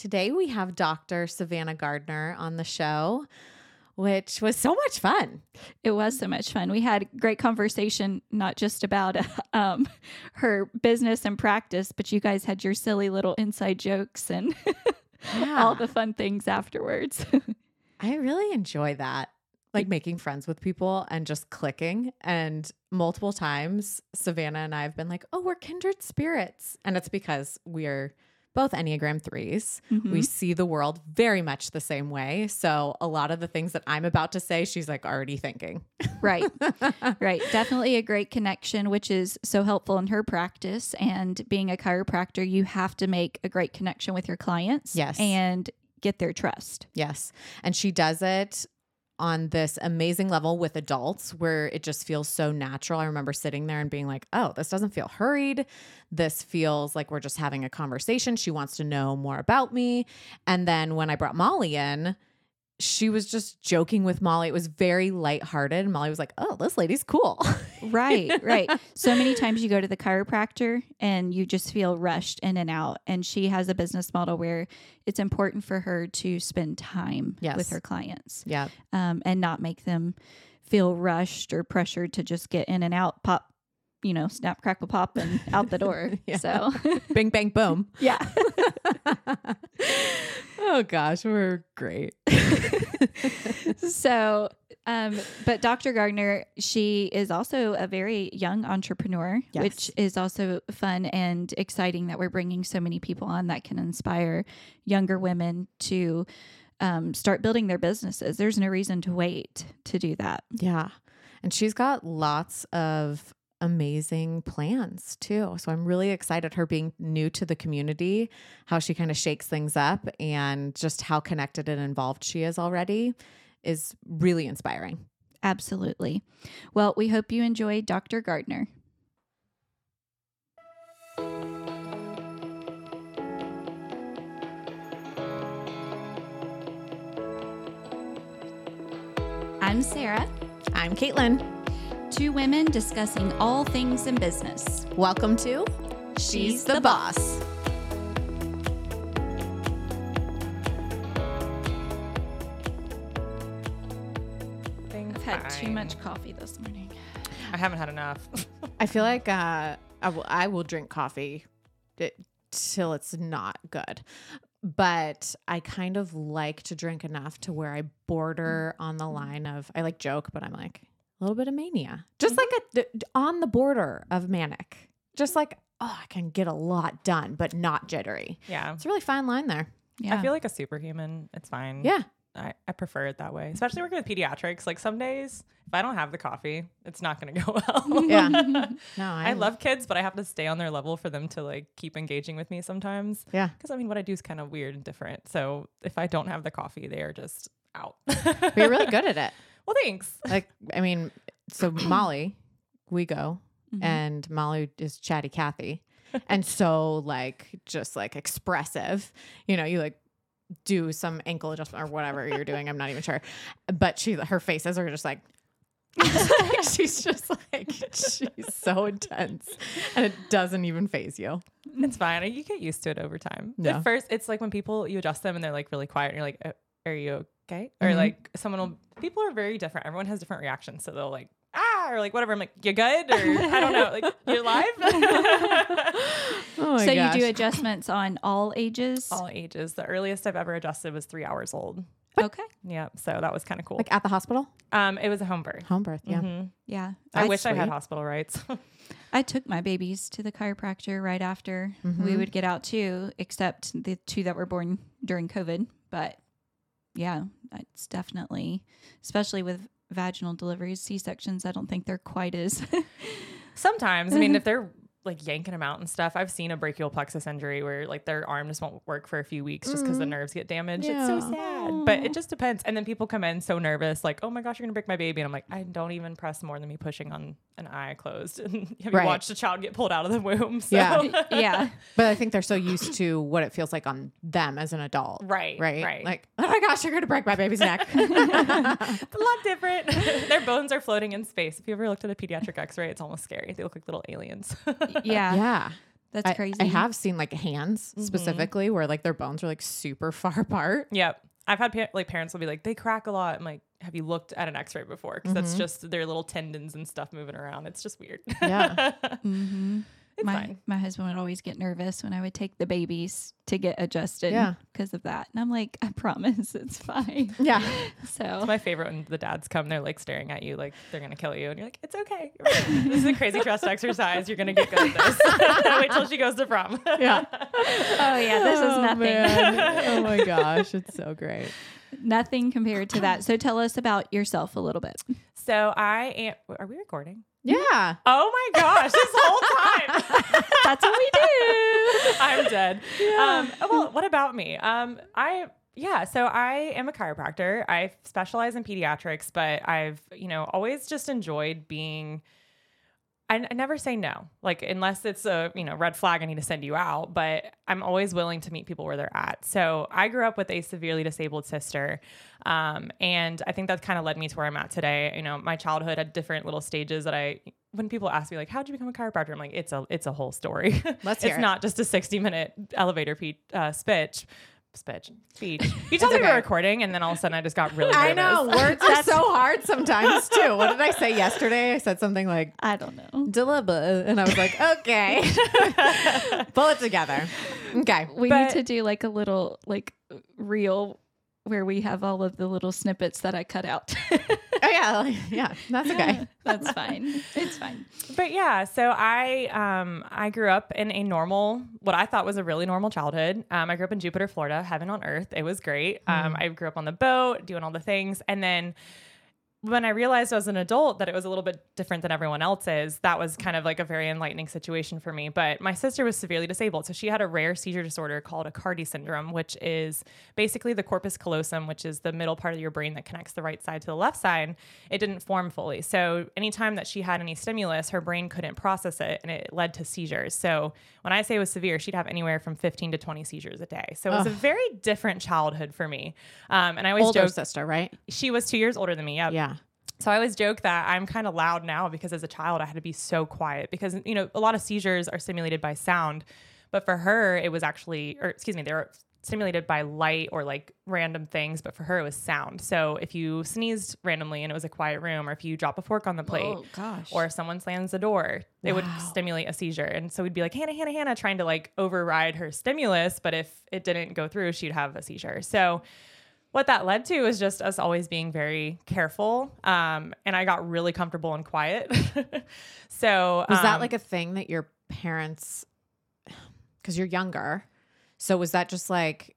Today we have Dr. Savannah Gardner on the show, which was so much fun. It was so much fun. We had great conversation, not just about um, her business and practice, but you guys had your silly little inside jokes and Yeah. all the fun things afterwards. I really enjoy that. Like making friends with people and just clicking. And multiple times, Savannah and I have been like, oh, we're kindred spirits. And it's because we're both Enneagram 3s Mhm. We see the world very much the same way. So a lot of the things that I'm about to say, she's like already thinking. right. Right. Definitely a great connection, which is so helpful in her practice. And being a chiropractor, you have to make a great connection with your clients. Yes. And get their trust. Yes. And she does it on this amazing level with adults where it just feels so natural. I remember sitting there and being like, oh, this doesn't feel hurried. This feels like we're just having a conversation. She wants to know more about me. And then when I brought Molly in, she was just joking with Molly. It was very lighthearted. And Molly was like, oh, this lady's cool. Right, right. So many times you go to the chiropractor and you just feel rushed in and out. And she has a business model where it's important for her to spend time Yes. with her clients yeah. um, and not make them feel rushed or pressured to just get in and out, pop, you know, snap, crackle, pop, and out the door. Yeah. So, Bing, bang, boom. yeah. oh, gosh. We're great. so um but dr gardner she is also a very young entrepreneur Yes. which is also fun and exciting that we're bringing so many people on that can inspire younger women to um, start building their businesses there's no reason to wait to do that Yeah. And she's got lots of amazing plans too. So I'm really excited her being new to the community, how she kind of shakes things up and just how connected and involved she is already is really inspiring. absolutely well we hope you enjoy dr gardner i'm sarah I'm Caitlin. Two women discussing all things in business. Welcome to She's the Boss. I've had too much coffee this morning. I haven't had enough. I feel like uh, I, will, I will drink coffee t- till it's not good. But I kind of like to drink enough to where I border on the line of, I like joke, but I'm like a little bit of mania. Just mm-hmm. like a on the border of manic. Just like, oh, I can get a lot done, but not jittery. yeah. It's a really fine line there. Yeah. I feel like a superhuman. It's fine. Yeah. I, I prefer it that way, especially working with pediatrics. Like some days, if I don't have the coffee, it's not going to go well. Yeah. No, I love kids, but I have to stay on their level for them to like keep engaging with me sometimes. Yeah. Because I mean, what I do is kind of weird and different. So if I don't have the coffee, they are just out. But you're really good at it. Well, thanks. like I mean, so Molly, we go, Mhm. and Molly is chatty Cathy, and so like just like expressive, you know, you like do some ankle adjustment or whatever you're doing. I'm not even sure, but she her faces are just like. she's just like she's so intense and it doesn't even phase you It's fine. You get used to it over time. Yeah. At first, it's like when people you adjust them and they're like really quiet, and you're like, "Uh, "Are you okay?" Or Mhm. like someone will. People are very different. Everyone has different reactions, so they'll like ah or like whatever. I'm like, "You good?" Or I don't know. Like you're live. oh my so gosh. you do adjustments on all ages? All ages. The earliest I've ever adjusted was three hours old. okay. Yeah, so that was kind of cool. like at the hospital um, it was a home birth. home birth yeah Mhm. Yeah. I That's wish I had hospital rights. I took my babies to the chiropractor right after we Mhm. would get out too, except the two that were born during COVID. But yeah, it's definitely, especially with vaginal deliveries, C sections. I don't think they're quite as. Sometimes, I mean, if they're like yanking them out and stuff, I've seen a brachial plexus injury where like their arm just won't work for a few weeks just because the mm-hmm. nerves get damaged. It's so Yeah. sad, but it just depends. And then people come in so nervous, like, "Oh my gosh, you're gonna break my baby," and I'm like, I don't even press more than me pushing on an eye closed. And have Right. you watched a child get pulled out of the womb? So. Yeah. yeah. but i think they're so used to what it feels like on them as an adult Right, right right. like oh my gosh you're gonna break my baby's neck It's a lot different. Their bones are floating in space. If you ever looked at a pediatric X-ray, it's almost scary. They look like little aliens. Yeah. Yeah. That's I, crazy. I have seen like hands mm-hmm. specifically where like their bones are like super far apart. Yep. I've had like parents will be like, they crack a lot. I'm like, have you looked at an X-ray before? Because that's just their little tendons and stuff moving around. It's just weird. Yeah. Mm-hmm. It's my fine. my husband would always get nervous when I would take the babies to get adjusted Yeah. because of that. And I'm like, I promise it's fine. Yeah. So It's my favorite when the dads come. They're like staring at you, like they're gonna kill you, and you're like, "It's okay. this is a crazy trust exercise. You're gonna get good at this. Wait till she goes to prom." Yeah. oh yeah, this is Oh, nothing. man. Oh my gosh. It's so great. nothing compared to that. So tell us about yourself a little bit. So I am. Are we recording? Yeah. Oh my gosh! This whole time. That's what we do. I'm dead. Um, well, what about me? Um, I yeah, so I am a chiropractor. I specialize in pediatrics, but I've you know always just enjoyed being. I, I never say no, like unless it's a you know red flag, I need to send you out. But I'm always willing to meet people where they're at. So I grew up with a severely disabled sister, um, and I think that kind of led me to where I'm at today. You know, my childhood had different little stages that I. When people ask me like, "How'd you become a chiropractor?" I'm like, "It's a it's a whole story. Let's it's hear it. not just a 60 minute elevator pe- uh, speech." Speech, speech. You told me we were recording, and then all of a sudden I just got really. I know. Words are so hard sometimes too. What did I say yesterday? I said something like I don't know. deliberate. And I was like, okay. Pull it together. Okay. We But- need to do like a little like reel where we have all of the little snippets that I cut out. Oh yeah. like- Yeah. That's okay. That's fine. It's fine. but yeah, so I um I grew up in a normal, what I thought was a really normal childhood. Um, I grew up in Jupiter, Florida, heaven on earth. It was great. Um, I grew up on the boat, doing all the things, and then when I realized as an adult that it was a little bit different than everyone else's, that was kind of like a very enlightening situation for me. But my sister was severely disabled. So she had a rare seizure disorder called Aicardi syndrome, which is basically the corpus callosum, which is the middle part of your brain that connects the right side to the left side. It didn't form fully. So anytime that she had any stimulus, her brain couldn't process it and it led to seizures. So when I say it was severe, she'd have anywhere from 15 to 20 seizures a day. So it was a very different childhood for me. Um, and I always Older joke, sister, right? she was two years older than me. Yep. Yeah. So I always joke that I'm kind of loud now because as a child I had to be so quiet because you know a lot of seizures are stimulated by sound, but for her it was actually or excuse me they were stimulated by light or like random things, but for her it was sound. So if you sneezed randomly and it was a quiet room, or if you drop a fork on the plate, Oh gosh. or if someone slams the door, it would stimulate a seizure. And so we'd be like, Hannah, Hannah, Hannah, trying to like override her stimulus. But if it didn't go through, she'd have a seizure. So what that led to is just us always being very careful. Um, and I got really comfortable and quiet. so Was that um, like a thing that your parents, because you're younger, so was that just like,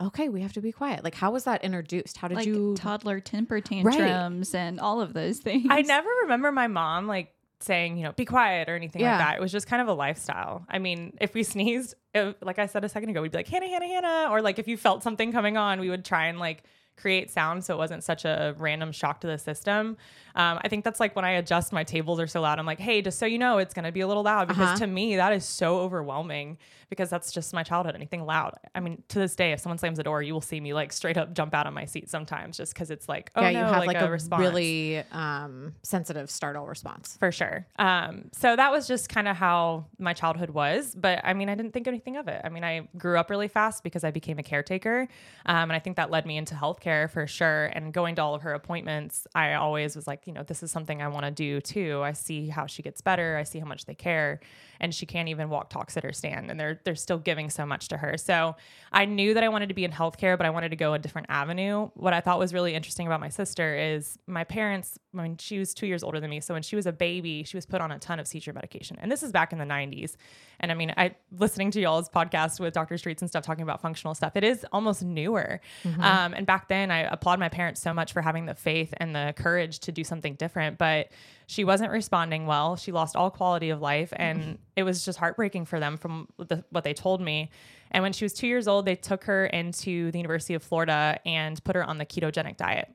okay, we have to be quiet? Like, how was that introduced? How did like you? toddler temper tantrums and all of those things. I never remember my mom like saying, you know, be quiet or anything Yeah. like that. It was just kind of a lifestyle. I mean, if we sneezed, it, like I said a second ago, we'd be like, Hannah, Hannah, Hannah. Or like if you felt something coming on, we would try and like create sound so it wasn't such a random shock to the system. Um, I think that's like when I adjust my tables are so loud, I'm like, hey, just so you know, it's going to be a little loud because Uh-huh. to me, that is so overwhelming because that's just my childhood. Anything loud. I mean, to this day, if someone slams the door, you will see me like straight up jump out of my seat sometimes just because it's like, oh, yeah, no, you have like, a, response really um, sensitive startle response. for sure. Um, so that was just kind of how my childhood was. But I mean, I didn't think anything of it. I mean, I grew up really fast because I became a caretaker. Um, and I think that led me into healthcare for sure. And going to all of her appointments, I always was like, you know, this is something I want to do too. I see how she gets better. I see how much they care. And she can't even walk, talk, sit, or stand. And they're they're still giving so much to her. So I knew that I wanted to be in healthcare, but I wanted to go a different avenue. What I thought was really interesting about my sister is my parents, I mean, she was two years older than me. So when she was a baby, she was put on a ton of seizure medication. And this is back in the 90s. And I mean, I listening to y'all's podcast with Dr. Streets and stuff talking about functional stuff, it is almost newer. Um, and back then, I applaud my parents so much for having the faith and the courage to do something different. But she wasn't responding well. She lost all quality of life. And it was just heartbreaking for them from the, what they told me. And when she was two years old, they took her into the University of Florida and put her on the ketogenic diet.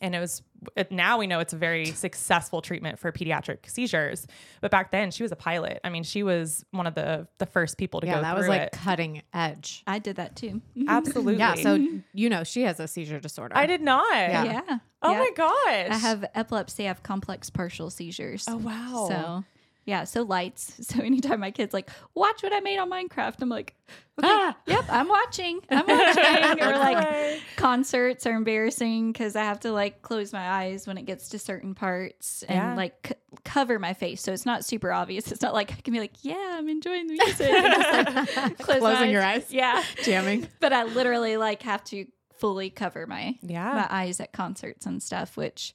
And it was it, now we know it's a very successful treatment for pediatric seizures. But back then, she was a pilot. I mean, she was one of the the first people to Yeah, go that through was like it. cutting edge. I did that too. Absolutely. Yeah, so you know she has a seizure disorder. I did not. Yeah. Yeah. Oh Yeah. my gosh. I have epilepsy. I have complex partial seizures. Oh wow. So Yeah, so lights. So anytime my kids like watch what I made on Minecraft, I'm like, okay, Ah. yep, I'm watching. I'm watching. or like concerts are embarrassing because I have to like close my eyes when it gets to certain parts and Yeah. like c- cover my face, so it's not super obvious. It's not like I can be like, yeah, I'm enjoying the music. just, like, close Closing your eyes? Yeah, Jamming. but I literally like have to fully cover my Yeah. my eyes at concerts and stuff, which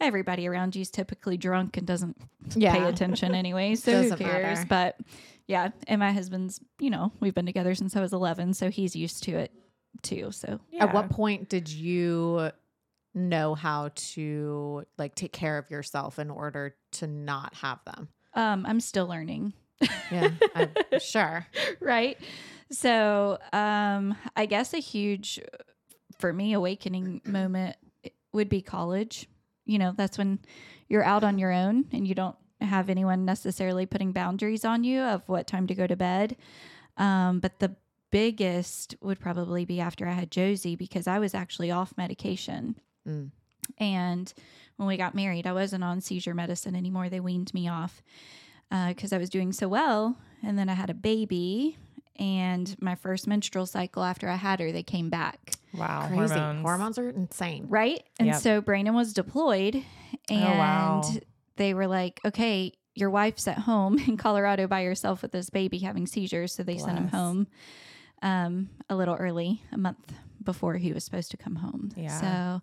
everybody around you is typically drunk and doesn't pay attention anyway. So who Doesn't cares? matter. But yeah, and my husband's, you know, we've been together since I was 11, so he's used to it too. So Yeah. At what point did you know how to like take care of yourself in order to not have them? um, I'm still learning. Yeah, I, sure. right? So, um, I guess a huge, for me, awakening moment would be college. You know, that's when you're out on your own and you don't have anyone necessarily putting boundaries on you of what time to go to bed. Um, but the biggest would probably be after I had Josie because I was actually off medication. Mm. And when we got married, I wasn't on seizure medicine anymore. They weaned me off because I was doing so well. And then I had a baby, and my first menstrual cycle after I had her, they came back. Wow. Crazy. Hormones. Hormones are insane. Right. And Yep. so Brandon was deployed, and wow. they were like, okay, your wife's at home in Colorado by herself with this baby having seizures. So they sent him home um, a little early, a month before he was supposed to come home. Yeah. So,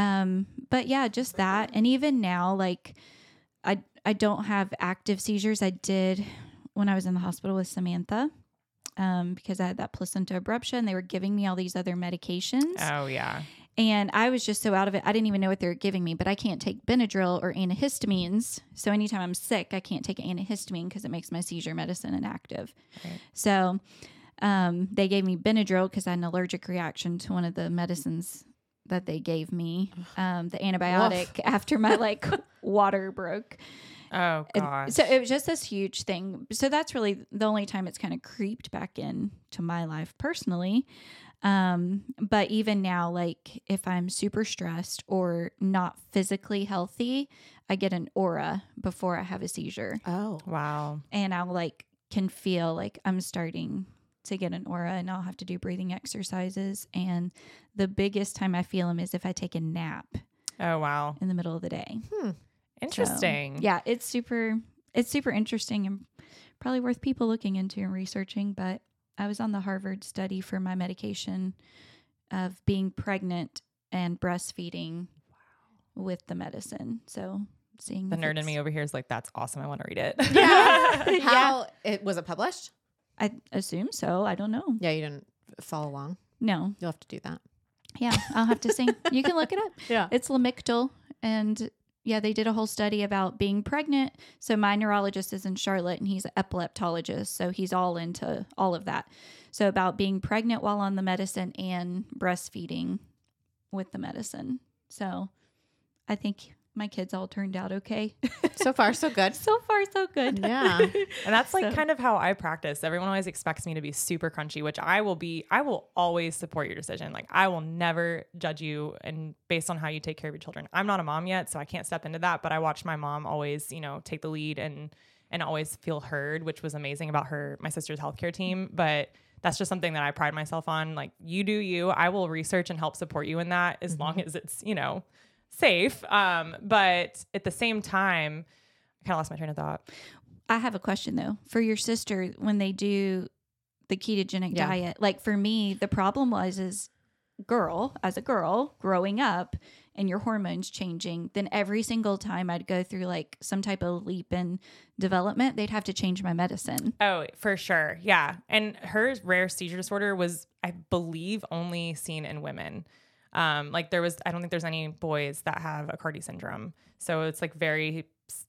um, but yeah, just that. And even now, like, I, I don't have active seizures. I did when I was in the hospital with Samantha. Um, because I had that placenta abruption, And they were giving me all these other medications. Oh yeah. And I was just so out of it. I didn't even know what they were giving me, but I can't take Benadryl or antihistamines. So anytime I'm sick, I can't take an antihistamine because it makes my seizure medicine inactive. Right. So um, they gave me Benadryl because I had an allergic reaction to one of the medicines that they gave me, um, the antibiotic after my like water broke. Oh And gosh. So it was just this huge thing. So that's really the only time it's kind of creeped back in to my life personally. Um, but even now, like if I'm super stressed or not physically healthy, I get an aura before I have a seizure. Oh. wow. And I'll like can feel like I'm starting to get an aura and I'll have to do breathing exercises. And the biggest time I feel them is if I take a nap Oh wow. in the middle of the day. So, Interesting. yeah, it's super it's super interesting and probably worth people looking into and researching, but I was on the Harvard study for my medication of being pregnant and breastfeeding with the medicine. So seeing The nerd in me over here is like, that's awesome. I want to read it. Yeah. How it was it published? I assume so. I don't know. Yeah, you didn't follow along. No. You'll have to do that. Yeah, I'll have to sing. You can look it up. Yeah. It's Lamictal. And yeah, they did a whole study about being pregnant. So my neurologist is in Charlotte and he's an epileptologist. So he's all into all of that. So about being pregnant while on the medicine and breastfeeding with the medicine. So I think my kids all turned out okay. So far, so good. so far, so good. Yeah. And that's like So- kind of how I practice. Everyone always expects me to be super crunchy, which I will be. I will always support your decision. Like I will never judge you and based on how you take care of your children. I'm not a mom yet, so I can't step into that, but I watched my mom always, you know, take the lead and and always feel heard, which was amazing about her my sister's healthcare team, but that's just something that I pride myself on. Like you do you. I will research and help support you in that as mm-hmm. long as it's, you know, safe. Um, but at the same time, I kind of lost my train of thought. I have a question though. For your sister, when they do the ketogenic Yeah. diet, like for me, the problem was is girl, as a girl growing up and your hormones changing, then every single time I'd go through like some type of leap in development, they'd have to change my medicine. Oh, for sure. Yeah. And her rare seizure disorder was, I believe, only seen in women. Um, like there was, I don't think there's any boys that have Aicardi syndrome. So it's like very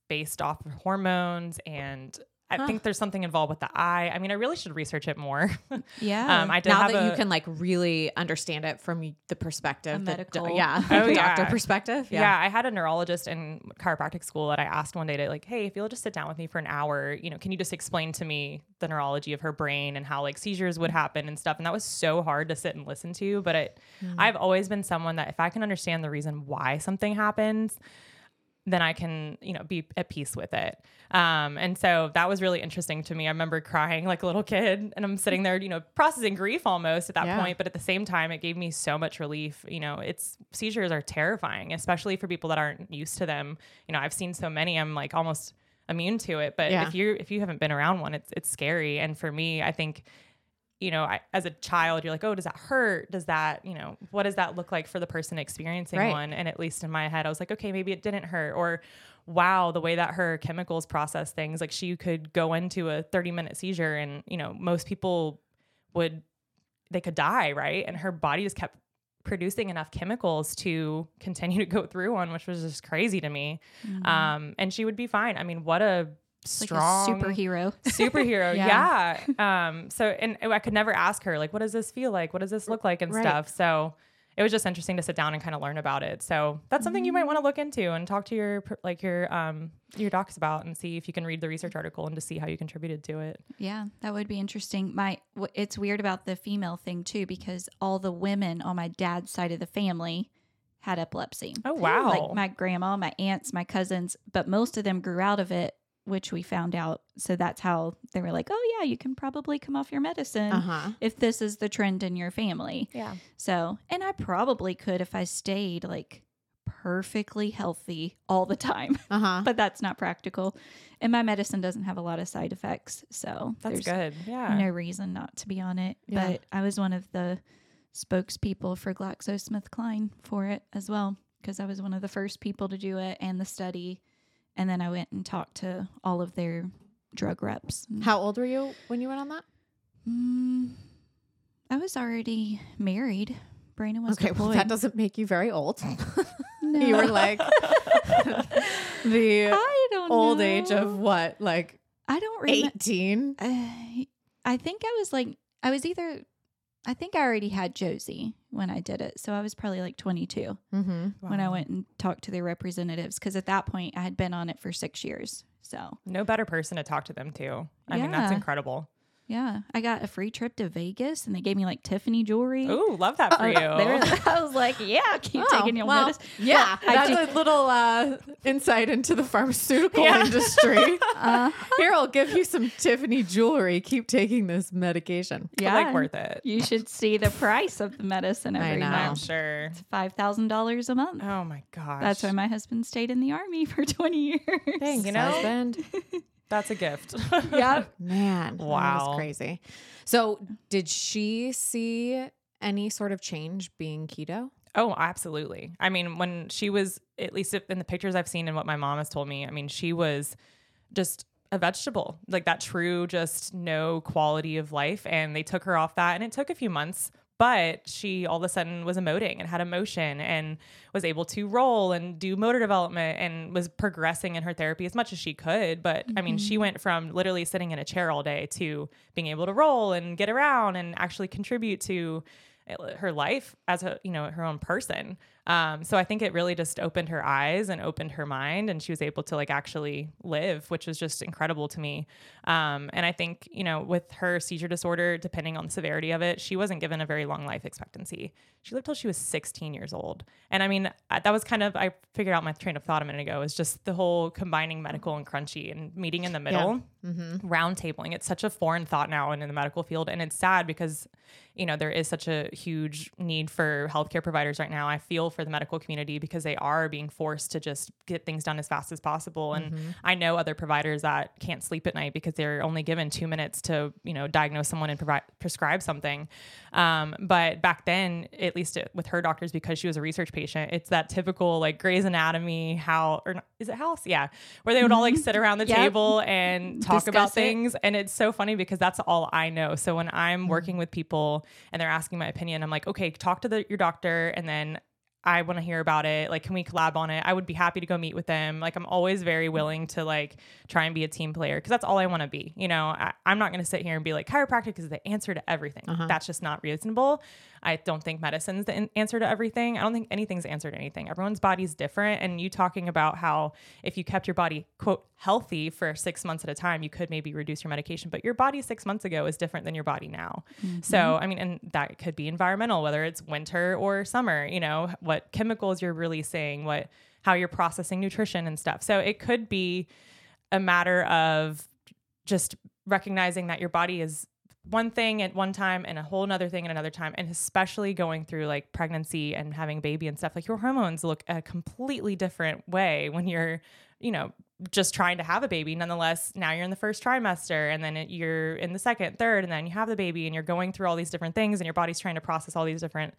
based off of hormones. And I Huh. think there's something involved with the eye. I mean, I really should research it more. Yeah. um, I did now have that you can like really understand it from the perspective, A the medical- do- yeah, Oh, the yeah. doctor perspective, Yeah. I had a neurologist in chiropractic school that I asked one day to like, hey, if you'll just sit down with me for an hour, you know, can you just explain to me the neurology of her brain and how like seizures would happen and stuff? And that was so hard to sit and listen to. But it, I've always been someone that if I can understand the reason why something happens, then I can, you know, be at peace with it. Um, and so that was really interesting to me. I remember crying like a little kid and I'm sitting there, you know, processing grief almost at that Yeah. point. But at the same time, it gave me so much relief. You know, it's seizures are terrifying, especially for people that aren't used to them. You know, I've seen so many, I'm like almost immune to it. But Yeah. if you if you haven't been around one, it's it's scary. And for me, I think you know, I, as a child, you're like, oh, does that hurt? Does that, you know, what does that look like for the person experiencing Right. one? And at least in my head, I was like, okay, maybe it didn't hurt. Or, wow, the way that her chemicals process things, like she could go into a 30 minute seizure and, you know, most people would, they could die, right? And her body just kept producing enough chemicals to continue to go through one, which was just crazy to me. Um, and she would be fine. I mean, what a strong a superhero. superhero. Yeah. yeah. Um. So, and I could never ask her like, what does this feel like? What does this look like and Right. stuff. So, it was just interesting to sit down and kind of learn about it. So that's something you might want to look into and talk to your like your um your docs about and see if you can read the research article and to see how you contributed to it. Yeah, that would be interesting. My w- it's weird about the female thing too because all the women on my dad's side of the family had epilepsy. Oh wow. Like my grandma, my aunts, my cousins, but most of them grew out of it, which we found out. So that's how they were like, "Oh yeah, you can probably come off your medicine Uh huh. if this is the trend in your family." yeah. So, and I probably could if I stayed like perfectly healthy all the time, Uh huh. but that's not practical. And my medicine doesn't have a lot of side effects, so That's good. Yeah. no reason not to be on it. Yeah. But I was one of the spokespeople for GlaxoSmithKline for it as well, because I was one of the first people to do it and the study. And then I went and talked to all of their drug reps. How old were you when you went on that? Mm, I was already married. Brandon was Okay, well, that doesn't make you very old. no. you were like the I don't old know. age of what, like I don't remember. 18? Uh, I think I was like, I was either, I think I already had Josie when I did it. So I was probably like 22 Mm-hmm. when I went and talked to their representatives because at that point I had been on it for six years. So No better person to talk to them to. I mean, that's incredible. Yeah, I got a free trip to Vegas and they gave me like Tiffany jewelry. Ooh, love that for Uh, you. they I was like, yeah, keep taking your Oh, well, medicine. Yeah, Well, I that's a little uh, insight into the pharmaceutical Yeah. industry. Uh, Here, I'll give you some Tiffany jewelry. Keep taking this medication. But, yeah, like worth it. You should see the price of the medicine I every know. I'm month. sure. It's five thousand dollars a month. Oh my gosh. That's why my husband stayed in the army for twenty years. Dang, you know, Husband. That's a gift. Yep. Man, that Wow. was crazy. So, did she see any sort of change being keto? Oh, absolutely. I mean, when she was, at least in the pictures I've seen and what my mom has told me, I mean, she was just a vegetable, like that true, just no quality of life. And they took her off that. And it took a few months, but she all of a sudden was emoting and had emotion and was able to roll and do motor development and was progressing in her therapy as much as she could. But I mean, she went from literally sitting in a chair all day to being able to roll and get around and actually contribute to uh, her life as a you know her own person um so i think it really just opened her eyes and opened her mind and she was able to like actually live which was just incredible to me um and i think you know with her seizure disorder depending on the severity of it she wasn't given a very long life expectancy she lived till she was 16 years old and i mean uh, that was kind of i figured out my train of thought a minute ago is just the whole combining medical and crunchy and meeting in the middle Mm-hmm. round tabling. It's such a foreign thought now and in the medical field. And it's sad because, you know, there is such a huge need for healthcare providers right now. I feel for the medical community because they are being forced to just get things done as fast as possible. And mm-hmm. I know other providers that can't sleep at night because they're only given two minutes to, you know, diagnose someone and provide prescribe something. Um, but back then, at least it, with her doctors, because she was a research patient, it's that typical like Grey's Anatomy, how or is it House? Yeah, where they would all like mm-hmm. sit around the Yep. table and talk about it. things. And it's so funny because that's all I know. So when I'm mm-hmm. working with people and they're asking my opinion, I'm like, okay, talk to the, your doctor, and then I want to hear about it. Like, can we collab on it? I would be happy to go meet with them. Like, I'm always very willing to like try and be a team player because that's all I want to be. You know, I, I'm not going to sit here and be like chiropractic is the answer to everything. Uh-huh. That's just not reasonable. I don't think medicine's the an- answer to everything. I don't think anything's answered to anything. Everyone's body's different. And you talking about how if you kept your body, quote, healthy for six months at a time, you could maybe reduce your medication. But your body six months ago is different than your body now. So, mm-hmm. I mean, and that could be environmental, whether it's winter or summer, you know, what chemicals you're releasing, what how you're processing nutrition and stuff. So it could be a matter of just recognizing that your body is one thing at one time and a whole another thing at another time and especially going through like pregnancy and having a baby and stuff like your hormones look a completely different way when you're you know just trying to have a baby. Nonetheless now you're in the first trimester and then it, you're in the second third and then you have the baby and you're going through all these different things and your body's trying to process all these different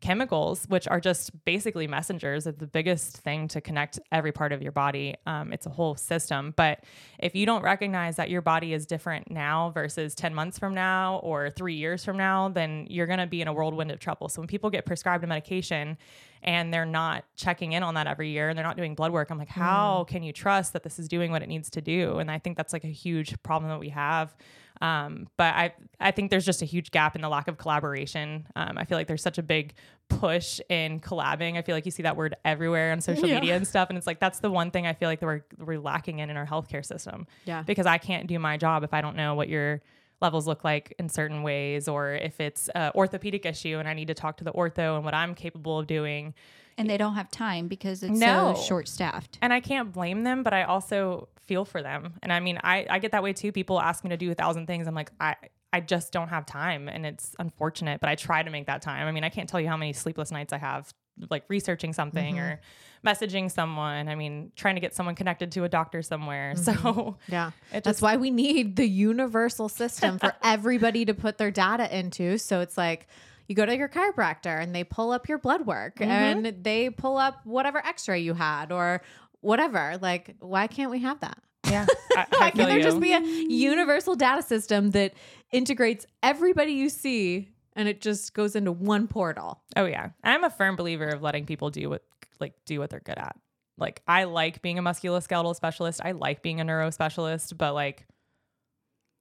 chemicals, which are just basically messengers. It's the biggest thing to connect every part of your body. Um, it's a whole system. But if you don't recognize that your body is different now versus 10 months from now or three years from now, then you're going to be in a whirlwind of trouble. So when people get prescribed a medication and they're not checking in on that every year and they're not doing blood work, I'm like, how mm. can you trust that this is doing what it needs to do? And I think that's like a huge problem that we have um, but I I think there's just a huge gap in the lack of collaboration. Um, I feel like there's such a big push in collabing. I feel like you see that word everywhere on social yeah. media and stuff, and it's like that's the one thing I feel like that we're we're lacking in in our healthcare system. Yeah, because I can't do my job if I don't know what your levels look like in certain ways, or if it's a orthopedic issue and I need to talk to the ortho and what I'm capable of doing and they don't have time because it's no. so short staffed. And I can't blame them, but I also feel for them. And I mean, I, I get that way too. People ask me to do a thousand things. I'm like, I, I just don't have time and it's unfortunate, but I try to make that time. I mean, I can't tell you how many sleepless nights I have like researching something mm-hmm. or messaging someone. I mean, trying to get someone connected to a doctor somewhere. Mm-hmm. So yeah, just, that's why we need the universal system for everybody to put their data into. So it's like, you go to your chiropractor and they pull up your blood work mm-hmm. and they pull up whatever x-ray you had or whatever. Like why can't we have that? Yeah. I, I why can't there you. just be a universal data system that integrates everybody you see and it just goes into one portal? Oh yeah. I'm a firm believer of letting people do what like do what they're good at. Like i like being a musculoskeletal specialist. I like being a neuro specialist but like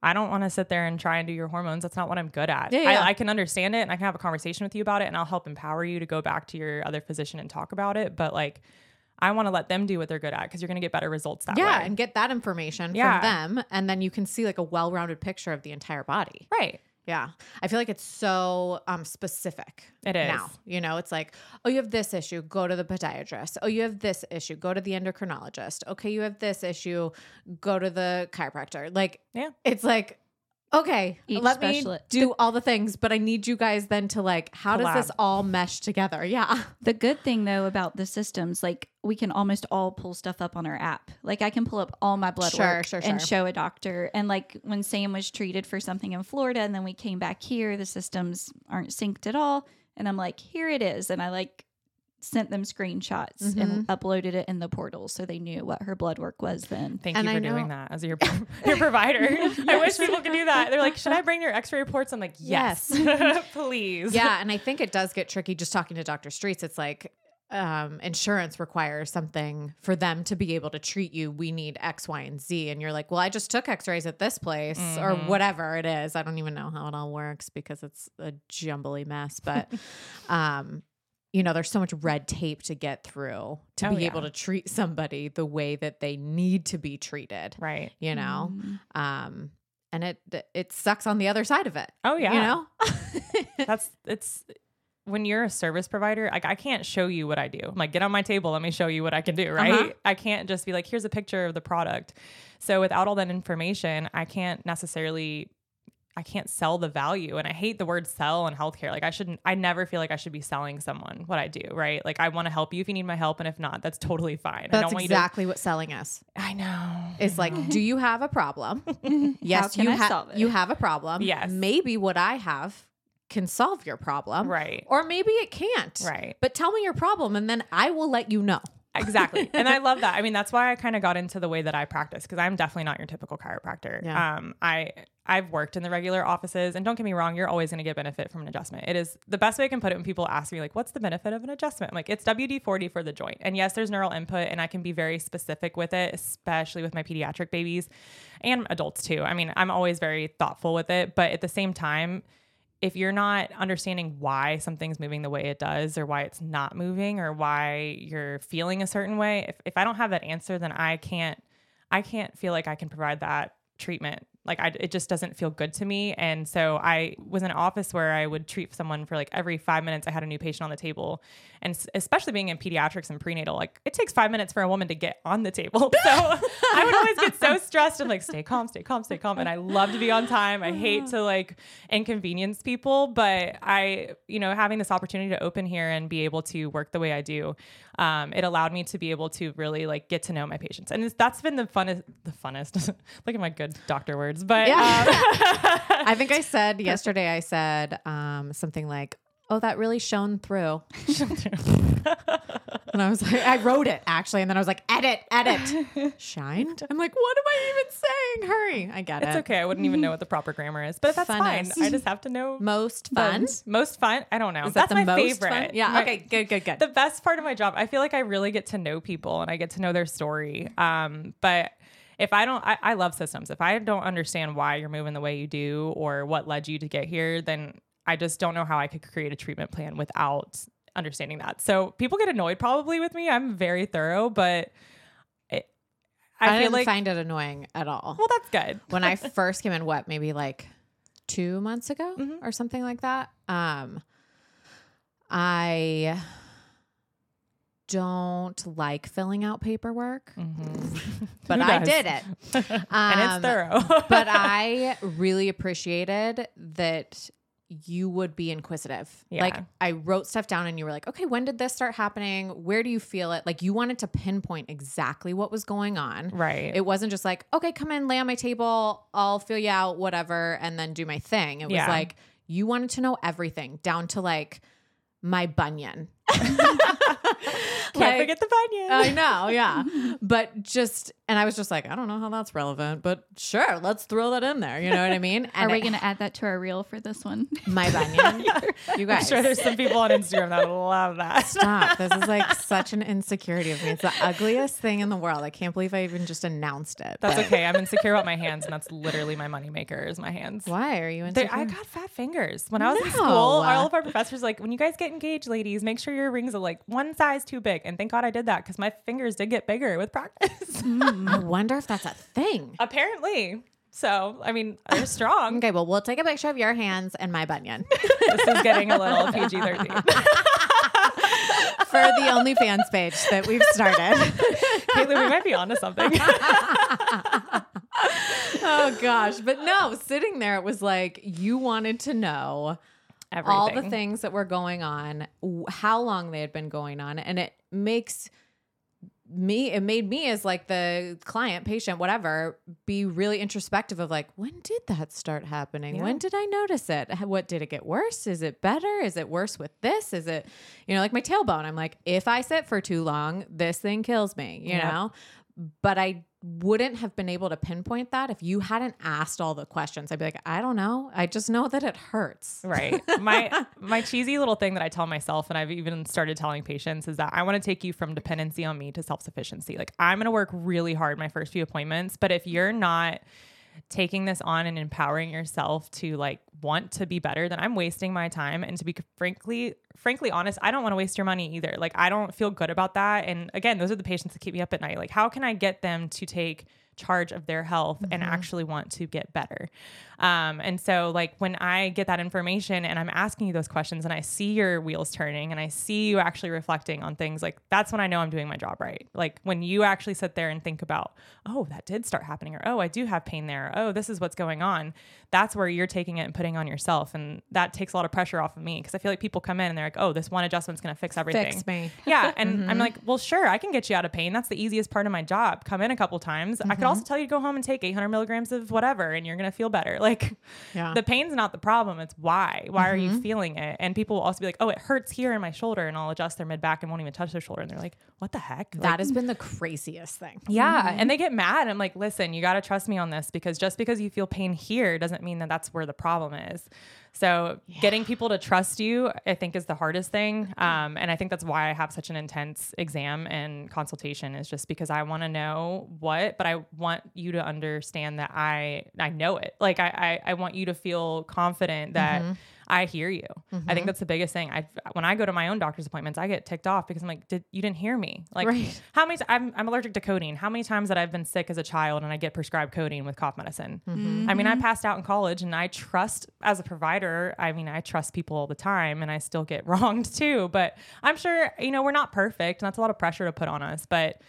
I don't want to sit there and try and do your hormones. That's not what I'm good at. Yeah, yeah. I, I, can understand it and I can have a conversation with you about it and I'll help empower you to go back to your other physician and talk about it. But like, I want to let them do what they're good at because you're going to get better results that yeah, way. Yeah, and get that information yeah. from them. And then you can see like a well rounded picture of the entire body. Right. Yeah. I feel like it's so um specific. It is. Now, you know, it's like, oh, you have this issue, go to the podiatrist. Oh, you have this issue, go to the endocrinologist. Okay, you have this issue, go to the chiropractor. Like, yeah. It's like okay, Each let me do all the things, but I need you guys then to like, how Collab. does this all mesh together? Yeah. The good thing though about the systems, like we can almost all pull stuff up on our app. Like I can pull up all my blood sure, work sure, sure. and show a doctor. And like when Sam was treated for something in Florida and then we came back here, the systems aren't synced at all. And I'm like, here it is. And I like sent them screenshots mm-hmm. and uploaded it in the portal so they knew what her blood work was then. Thank and you for doing that as your your provider. yes. I wish people could do that. They're like, "Should I bring your x-ray reports?" I'm like, "Yes, yes. please." Yeah, and I think it does get tricky just talking to Dr. Streets. It's like um, insurance requires something for them to be able to treat you. We need X, Y, and Z. And you're like, well, I just took x rays at this place mm-hmm. or whatever it is. I don't even know how it all works because it's a jumbly mess. But um, you know, there's so much red tape to get through to oh, be yeah. able to treat somebody the way that they need to be treated. Right. You know? Mm. Um, and it it sucks on the other side of it. Oh yeah. You know? That's it's when you're a service provider, like I can't show you what I do. I'm like, get on my table, let me show you what I can do, right? Uh-huh. I can't just be like, here's a picture of the product. So without all that information, I can't necessarily I can't sell the value. And I hate the word sell in healthcare. Like I shouldn't, I never feel like I should be selling someone what I do, right? Like I want to help you if you need my help. And if not, that's totally fine. That's exactly to, what selling is. I know. It's like, do you have a problem? yes, you, ha- you have a problem. Yes. Maybe what I have can solve your problem. Right. Or maybe it can't. Right. But tell me your problem and then I will let you know. Exactly. and I love that. I mean, that's why I kind of got into the way that I practice because I'm definitely not your typical chiropractor. Yeah. Um, I I've worked in the regular offices and don't get me wrong, you're always going to get benefit from an adjustment. It is the best way I can put it when people ask me like, what's the benefit of an adjustment? I'm like, it's WD-40 for the joint. And yes, there's neural input and I can be very specific with it, especially with my pediatric babies and adults too. I mean, I'm always very thoughtful with it, but at the same time, if you're not understanding why something's moving the way it does or why it's not moving or why you're feeling a certain way if, if i don't have that answer then i can't i can't feel like i can provide that treatment Like I, it just doesn't feel good to me. And so I was in an office where I would treat someone for like every five minutes. I had a new patient on the table, and especially being in pediatrics and prenatal, like it takes five minutes for a woman to get on the table. So I would always get so stressed and like stay calm, stay calm, stay calm. And I love to be on time. I hate to like inconvenience people, but I, you know, having this opportunity to open here and be able to work the way I do, um, it allowed me to be able to really like get to know my patients, and that's been the funnest. The funnest. Look at my good doctor words, but Yeah. um, I think I said yesterday, I said um, something like, oh, that really shone through. And I was like, I wrote it actually. And then I was like, edit, edit. Shined? I'm like, what am I even saying? Hurry. I get it's it. It's okay. I wouldn't even know what the proper grammar is, but that's Funnest. fine. I just have to know. Most fun. Most- Most fun. I don't know. Is That's that the my favorite. fun? Yeah. My- okay. Good, good, good. the best part of my job. I feel like I really get to know people and I get to know their story. Um, but if I don't, I, I love systems. If I don't understand why you're moving the way you do or what led you to get here, then I just don't know how I could create a treatment plan without understanding that. So people get annoyed probably with me. I'm very thorough, but it, I, I, feel didn't like, find it annoying at all. well, that's good. when I first came in, what, maybe like two months ago Mm-hmm. or something like that. Um, I don't like filling out paperwork, but Mm-hmm. Who I did it. and Um, it's thorough. but I really appreciated that you would be inquisitive. Like I wrote stuff down and you were like, okay, when did this start happening? Where do you feel it? Like you wanted to pinpoint exactly what was going on. right. It wasn't just like, okay, come in, lay on my table, I'll feel you out, whatever, and then do my thing. It was Yeah. like you wanted to know everything down to like my bunion. Can't Like- forget the bunion. I know, yeah. But just, and I was just like, I don't know how that's relevant, but sure, let's throw that in there. You know what I mean? Are we going to add that to our reel for this one? my bunion? you I'm guys, sure there's some people on Instagram that love that. stop. This is like such an insecurity of me. It's the ugliest thing in the world. I can't believe I even just announced it. That's But okay. I'm insecure about my hands, and that's literally my moneymaker is my hands. Why are you insecure? I got fat fingers when I was in school. All of our professors were like, when you guys get engaged, ladies, make sure your rings are like one size too big. And thank God I did that because my fingers did get bigger with practice. Hmm, I wonder if that's a thing. Apparently. So I mean, they're strong. Okay, well, we'll take a picture of your hands and my bunion this is getting a little PG thirteen. for the OnlyFans page that we've started. Caitlin, we might be onto something. oh gosh, but no, sitting there, it was like you wanted to know Everything. all the things that were going on, how long they had been going on, and it makes me it made me as like the client patient whatever be really introspective of like when did that start happening? When did i notice it? What did it get worse? Is it better? Is it worse with this? Is it you know like my tailbone i'm like if i sit for too long this thing kills me you Yep. know? But i wouldn't have been able to pinpoint that if you hadn't asked all the questions i'd be like i don't know i just know that it hurts Right. My my cheesy little thing that I tell myself and I've even started telling patients is that I want to take you from dependency on me to self-sufficiency. Like I'm going to work really hard my first few appointments, but if you're not taking this on and empowering yourself to like want to be better, then I'm wasting my time and to be frankly frankly honest, I don't want to waste your money either. Like I don't feel good about that and again, those are the patients that keep me up at night. Like how can I get them to take charge of their health and mm-hmm. actually want to get better. Um, and so, like, when I get that information and I'm asking you those questions and I see your wheels turning and I see you actually reflecting on things, like, that's when I know I'm doing my job right. Like, when you actually sit there and think about, oh, that did start happening, or oh, I do have pain there, or oh, this is what's going on, that's where you're taking it and putting on yourself. And that takes a lot of pressure off of me because I feel like people come in and they're like, oh, this one adjustment's going to fix everything. fix me Yeah. And I'm like, well, sure, I can get you out of pain. That's the easiest part of my job. Come in a couple times. I could also tell you to go home and take 800 milligrams of whatever, and you're going to feel better. Like, Yeah. the pain's not the problem. It's why. Why are you mm-hmm. feeling it? And people will also be like, oh, it hurts here in my shoulder. And I'll adjust their mid back and won't even touch their shoulder. And they're like, what the heck? that Like, has been the craziest thing yeah. Mm-hmm. And they get mad. I'm like, listen, you got to trust me on this because just because you feel pain here doesn't mean that that's where the problem is. So getting people to trust you, I think, is the hardest thing. Um, and I think that's why I have such an intense exam and consultation is just because I want to know what, but I want you to understand that I I know it. Like I I, I want you to feel confident that I hear you. I Mm-hmm. think that's the biggest thing. I when I go to my own doctor's appointments, I get ticked off because I'm like, did you didn't hear me? Like, Right. how many? I'm I'm allergic to codeine. How many times that I've been sick as a child and I get prescribed codeine with cough medicine? Mm-hmm. I mean, I passed out in college, and I trust as a provider. I mean, I trust people all the time, and I still get wronged too. But I'm sure you know we're not perfect, and that's a lot of pressure to put on us. But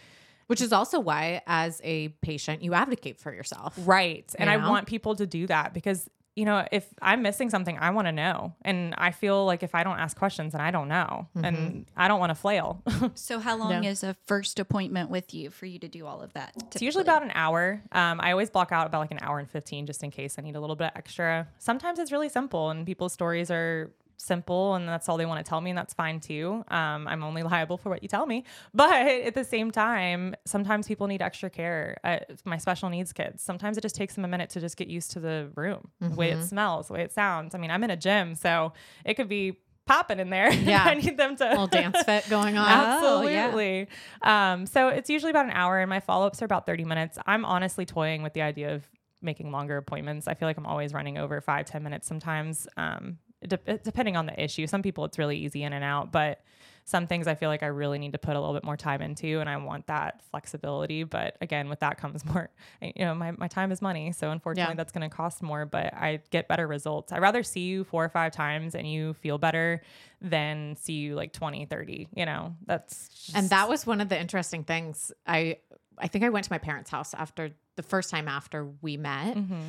Which is also why, as a patient, you advocate for yourself. Right. And I know? want people to do that because, you know, if I'm missing something, I want to know. And I feel like if I don't ask questions, then I don't know. And I don't want to flail. So how long Yeah. is a first appointment with you for you to do all of that? it's usually about an hour. Um, I always block out about like an hour and 15 just in case I need a little bit extra. Sometimes it's really simple and people's stories are simple and that's all they want to tell me and that's fine too. Um, I'm only liable for what you tell me. But at the same time, sometimes people need extra care. Uh, my special needs kids, sometimes it just takes them a minute to just get used to the room, the way it smells, the way it sounds. I mean, I'm in a gym, so it could be popping in there. Yeah. I need them to little dance fit going on. Oh, yeah. Absolutely. Um, so it's usually about an hour, and my follow ups are about 30 minutes. I'm honestly toying with the idea of making longer appointments. I feel like I'm always running over five, 10 minutes sometimes, um, de- depending on the issue. Some people it's really easy in and out, but some things I feel like I really need to put a little bit more time into, and I want that flexibility. But again, with that comes more, you know, my, my time is money. So unfortunately, Yeah. that's going to cost more, but I get better results. I'd rather see you four or five times and you feel better than see you like 20, 30, you know, that's just, And that was one of the interesting things. I I think I went to my parents' house after the first time after we met. Mhm.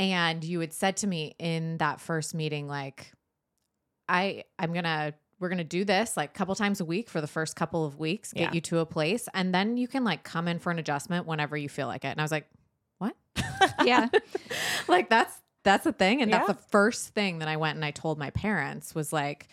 And you had said to me in that first meeting, like, I I'm gonna we're gonna do this like a couple times a week for the first couple of weeks, get Yeah. you to a place, and then you can like come in for an adjustment whenever you feel like it. And I was like, what? Yeah. like that's that's the thing. And that's the first thing that I went and I told my parents was like,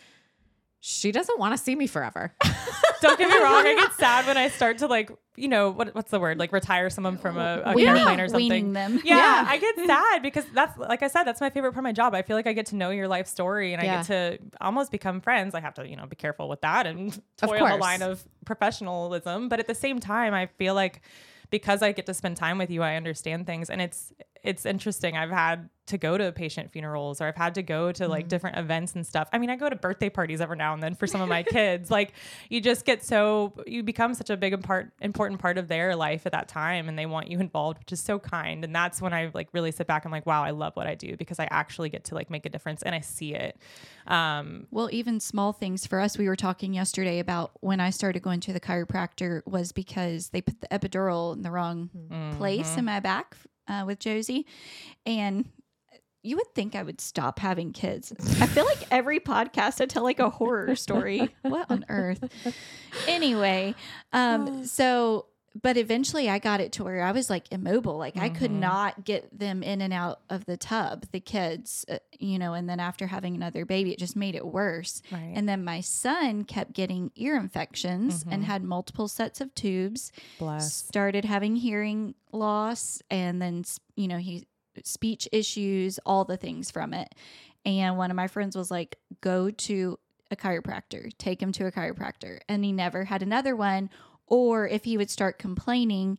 she doesn't want to see me forever. Don't get me wrong. I get sad when I start to like, you know, what what's the word? Like retire someone from a, a Weaning- care plane or something. weaning them. Yeah, Yeah. I get sad because that's like I said, that's my favorite part of my job. I feel like I get to know your life story and I get to almost become friends. I have to, you know, be careful with that and Of toil on the line of professionalism. But at the same time, I feel like because I get to spend time with you, I understand things. And it's it's interesting. I've had to go to patient funerals or I've had to go to like different events and stuff. I mean, I go to birthday parties every now and then for some of my kids. Like you just get so you become such a big part important part of their life at that time and they want you involved, which is so kind. And that's when I like really sit back and like, wow, I love what I do because I actually get to like make a difference and I see it. Um Well, even small things for us, we were talking yesterday about when I started going to the chiropractor was because they put the epidural in the wrong place Mm-hmm. in my back uh, with Josie. And you would think I would stop having kids. I feel like every podcast I tell like a horror story. what on earth? Anyway, um, so but eventually I got it to where I was like immobile. Like I could Mhm. not get them in and out of the tub, the kids, uh, you know, and then after having another baby, it just made it worse. Right. And then my son kept getting ear infections and Mhm. had multiple sets of tubes bless. started having hearing loss and then you know he speech issues all the things from it. And one of my friends was like go to a chiropractor take him to a chiropractor. And he never had another one. Or if he would start complaining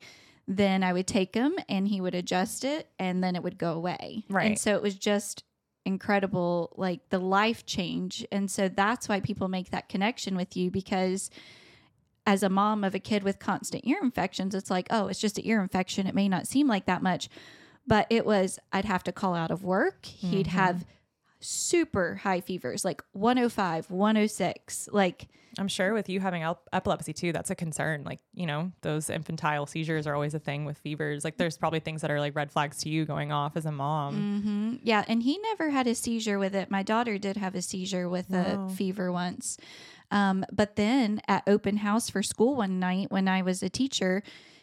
then i would take him and he would adjust it and then it would go away. Right. and so it was just incredible like the life change. And so that's why people make that connection with you because as a mom of a kid with constant ear infections, it's like, oh, it's just an ear infection. It may not seem like that much, but it was, I'd have to call out of work. He'd Mhm. have super high fevers, like 105, 106. Like, I'm sure with you having ep- epilepsy too, that's a concern. Like, you know, those infantile seizures are always a thing with fevers. Like, there's probably things that are like red flags to you going off as a mom. hmm yeah. And he never had a seizure with it. My daughter did have a seizure with Wow. a fever once. Um, but then at open house for school one night when I was a teacher,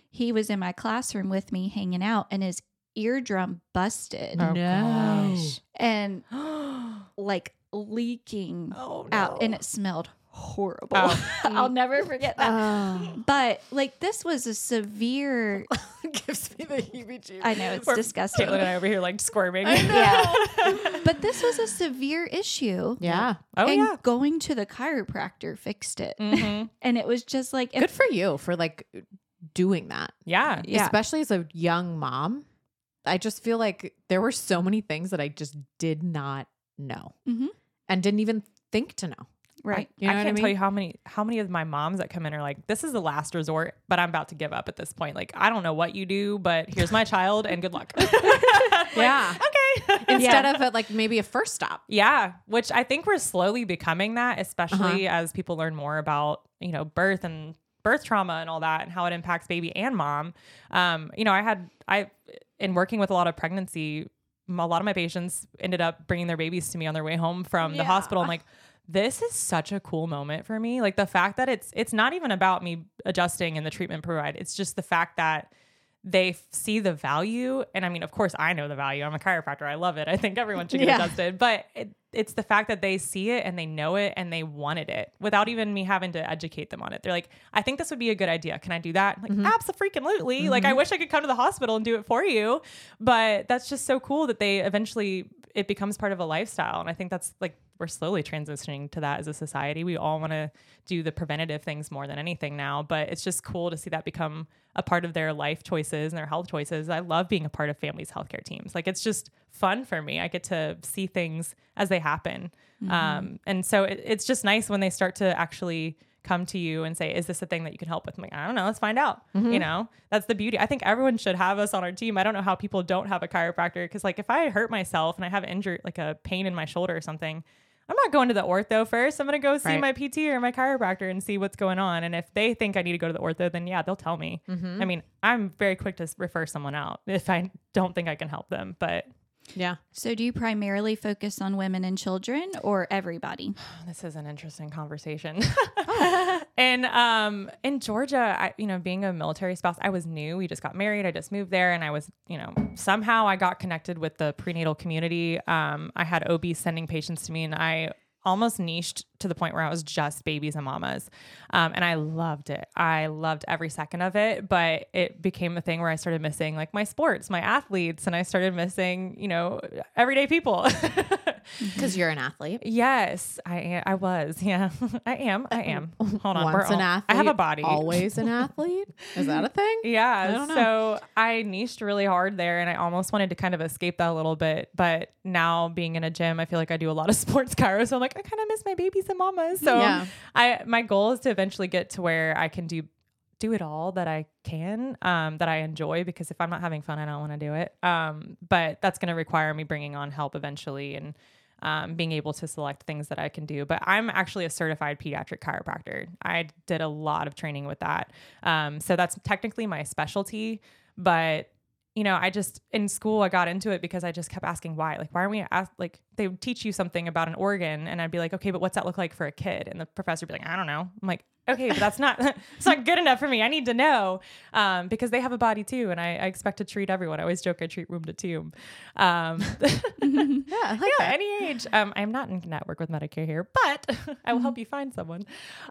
he was in my classroom with me hanging out and his eardrum busted Oh, No. gosh. and oh, like leaking no. out and it smelled horrible. Oh. I'll never forget that. Oh. But like this was a severe gives me the heebie-jeebies. I know it's Poor disgusting. Caitlin and I over here like squirming. Yeah. But this was a severe issue. Yeah. Oh, and yeah. going to the chiropractor fixed it. Mhm. And it was just like Good for you for like doing that. Yeah. Yeah. Especially as a young mom. I just feel like there were so many things that I just did not know. Mhm. and didn't even think to know. Right. You know I what I can't tell mean? you how many how many of my moms that come in are like, this is the last resort, but I'm about to give up at this point. Like, I don't know what you do, but here's my child and good luck. Yeah. okay. Instead of a, like maybe a first stop. Yeah, which I think we're slowly becoming that, especially Uh-huh. as people learn more about, you know, birth and birth trauma and all that and how it impacts baby and mom. Um, you know, I had I in working with a lot of pregnancy, a lot of my patients ended up bringing their babies to me on their way home from the hospital. I'm like, this is such a cool moment for me. Like the fact that it's it's not even about me adjusting and the treatment provide. It's just the fact that they f- see the value and i mean of course i know the value. I'm a chiropractor. I love it. I think everyone should get Yeah. adjusted. But it, it's the fact that they see it and they know it and they wanted it without even me having to educate them on it. They're like i think this would be a good idea. Can i do that? I'm like mm-hmm. absolutely like i mm-hmm. wish i could come to the hospital and do it for you. But that's just so cool that they eventually it becomes part of a lifestyle. And i think that's like we're slowly transitioning to that as a society. We all want to do the preventative things more than anything now but it's just cool to see that become a part of their life choices and their health choices. I love being a part of families healthcare teams. Like it's just fun for me. I get to see things as they happen. Um, and so it, it's just nice when they start to actually come to you and say is this a thing that you can help with i'm like i don't know let's find out mm-hmm. you know that's the beauty i think everyone should have us on our team i don't know how people don't have a chiropractor because like if i hurt myself and i have injury like a pain in my shoulder or something I'm not going to the ortho first. I'm going to go see Right. my PT or my chiropractor and see what's going on. And if they think I need to go to the ortho, then yeah, they'll tell me. Mm-hmm. I mean, I'm very quick to refer someone out if I don't think I can help them. But Yeah. So do you primarily focus on women and children or everybody? this is an interesting conversation. and um, in Georgia, I, you know, being a military spouse, I was new. We just got married. I just moved there, and I was, you know, somehow I got connected with the prenatal community. Um, I had OB sending patients to me, and I almost niched to the point where I was just babies and mamas. Um, and I loved it. I loved every second of it, but it became a thing where I started missing like my sports, my athletes, and I started missing, you know, everyday people. Because you're an athlete. Yes, I am. I was. Yeah, I am. I am. Hold on. Once an all- athlete. I have a body. Always an athlete. Is that a thing? Yeah. don't so I niched really hard there and I almost wanted to kind of escape that a little bit. But now being in a gym, I feel like I do a lot of sports chiro. So I'm like, I kind of miss my babies and mamas. So Yeah. I my goal is to eventually get to where I can do do it all that I can, um, that I enjoy because if I'm not having fun, I don't want to do it. Um, but that's going to require me bringing on help eventually and um, being able to select things that I can do. But I'm actually a certified pediatric chiropractor. I did a lot of training with that. Um, so that's technically my specialty. But you know, I just in school I got into it because I just kept asking why. Like, why aren't we ask like they would teach you something about an organ and I'd be like, okay, but what's that look like for a kid? And the professor would be like, I don't know. I'm like, okay, but that's not it's not good enough for me. I need to know. Um, because they have a body too, and I, I expect to treat everyone. I always joke I treat room to tomb. Um Yeah, I like any age. Um, I'm not in network with Medicare here, but I will help you find someone.